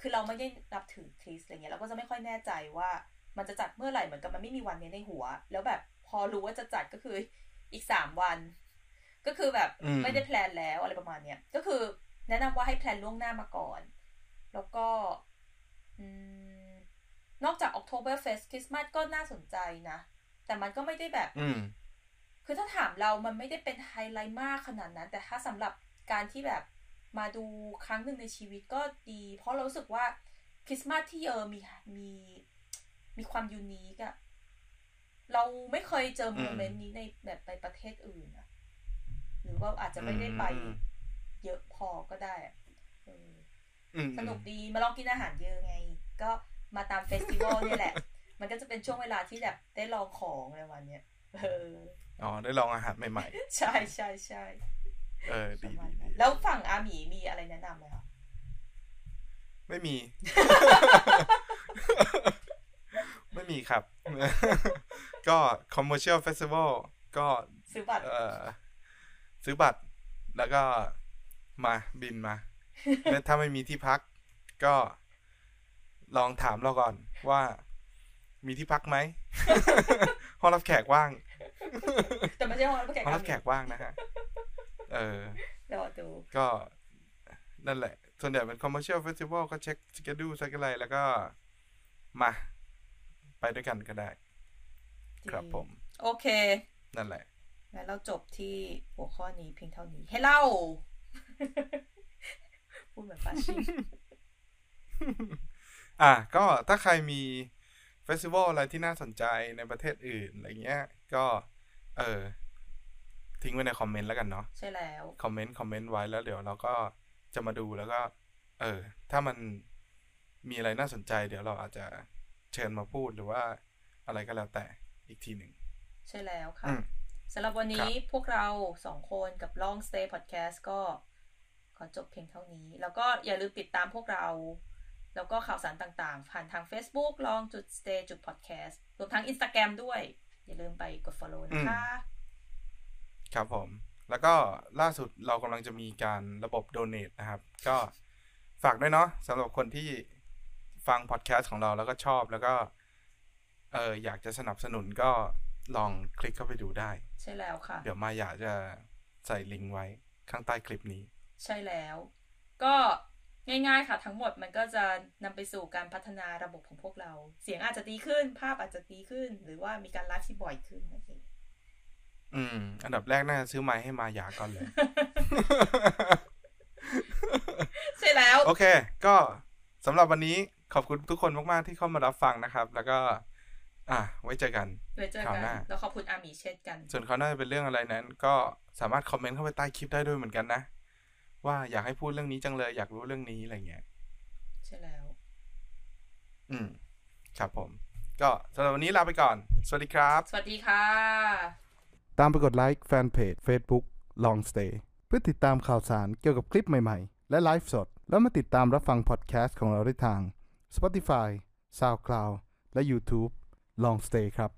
คือเราไม่ได้นับถือคริสต์อะไรเงี้ยเราก็จะไม่ค่อยแน่ใจว่า มันจะจัดเมื่อไหร่เหมือนกับมันไม่มีวันนี้ในหัว แล้วแบบพอรู้ว่าจะจัดก็คืออีกสามวัน ก็คือแบบอืมไม่ได้ plan แล้วอะไรประมาณเนี้ยก็คือแนะนำว่าให้ plan ล่วงหน้ามาก่อน แล้วก็อืม นอกจาก October Fest คริสต์มาสก็น่าสนใจนะ แต่มันก็ไม่ได้แบบอืมคือถ้าถามเรามันไม่ได้เป็นไฮไลท์มากขนาดนั้น แต่ถ้าสำหรับการที่แบบมาดูครั้งหนึ่งในชีวิตก็ดี เพราะเรารู้สึกว่าคริสต์มาสที่เยอรมนีมีมีความ unique อะเราไม่เคยเจอ moment นี้ในแบบในประเทศอื่นอะหรือว่าอาจจะไม่ได้ไปอืมเยอะพอก็ได้อะเอออืม สนุกดีมาลองกินอาหารเยอะไง ก็มาตาม festival เนี่ยแหละ มันก็จะเป็นช่วงเวลาที่แบบได้ลองของในวันเนี้ยเอออ๋อได้ลองอาหารใหม่ใช่ใช่ใช่ๆเออปดีระมาณดีนั้ดีนแล้วฝั่งอาหมีมีอะไรแนะนำไหมคะไม่มี ไม่มีครับ ก็ commercial festival ก็ซื้อบัตรเอ่อซื้อบัตร แล้วก็มาบินมา แล้วถ้าไม่มีที่พัก ก็ลองถามเราก่อนว่า มีที่พักไหมห้องรับแขกว่าง แต่ไม่ใช่ห้องรับแขกห้องอารับหมีแขกว่างนะฮะ เออรอดูก็นั่นแหละ ส่วนใหญ่เป็น commercial festival ก็เช็คสเกดูสักอะไรแล้วก็มา ไปด้วยกันก็ได้ ครับผม โอเค นั่นแหละงั้นเราจบที่หัวข้อนี้เพียงเท่านี้ ให้เล่า พูดเหมือนฟาชิอะก็ถ้าใครมีเฟสติวัลอะไรที่น่าสนใจในประเทศอื่นอะไรเงี้ย ก็ เออ ทิ้งไว้ในคอมเมนต์แล้วกันเนาะใช่แล้ว คอมเมนต์คอมเมนต์ไว้แล้วเดี๋ยวเราก็จะมาดูแล้วก็ เออ ถ้ามันมีอะไรน่าสนใจ เดี๋ยวเราอาจจะเชิญมาพูดหรือว่าอะไรก็แล้วแต่อีกทีหนึ่ง ใช่แล้วค่ะอืมสำหรับวันคนี้รับพวกเราสองคนกับ Long Stay Podcast ก็ข อจบเพียงเท่านี้ แล้วก็อย่าลืมติดตามพวกเรา แล้วก็ข่าวสารต่างๆ ผ่านทาง Facebook Long จุด Stay จุด Podcast รวมทั้ง Instagram ด้วย อย่าลืมไปกด follow นะคะ ครับผม แล้วก็ล่าสุดเรากำลังจะมีการระบบ donate นะครับ ก็ฝากด้วยเนาะสำหรับคนที่ฟังพอดแคสต์ของเราแล้วก็ชอบแล้วก็เอออยากจะสนับสนุนก็ลองคลิกเข้าไปดูได้ ใช่แล้วค่ะ เดี๋ยวมาอยากจะใส่ลิงก์ไว้ข้างใต้คลิปนี้ ใช่แล้ว ก็ง่ายๆค่ะ ทั้งหมดมันก็จะนำไปสู่การพัฒนาระบบของพวกเรา เสียงอาจจะดีขึ้น ภาพอาจจะดีขึ้น หรือว่ามีการไลฟ์ที่บ่อยขึ้นนั่นเองอืม อันดับแรกน่าจะซื้อไม้ให้มาอยาก่อนเลย ใช่แล้ว โอเค ก็สำหรับวันนี้ขอบคุณทุกคนมากๆที่เข้ามารับฟังนะครับ แล้วก็ อะไว้เจอกันไว้เจอกันคราวหน้าแล้วขอบคุณอาหมีเช่นกัน ส่วนคราวหน้าจะเป็นเรื่องอะไรนั้น ก็สามารถคอมเมนต์เข้าไปใต้คลิปได้ด้วยเหมือนกันนะ ว่าอยากให้พูดเรื่องนี้จังเลย อยากรู้เรื่องนี้อะไรเงี้ยใช่แล้ว อืม ครับผม ก็สำหรับวันนี้ลาไปก่อน สวัสดีครับ สวัสดีค่ะ ตามไปกดไลค์แฟนเพจ Facebook Long Stay เพื่อติดตามข่าวสารเกี่ยวกับคลิปใหม่ๆ และไลฟ์สด แล้วมาติดตามรับฟังพอดแคสต์ของเราได้ทาง Spotify SoundCloud และ YouTube Long Stay ครับ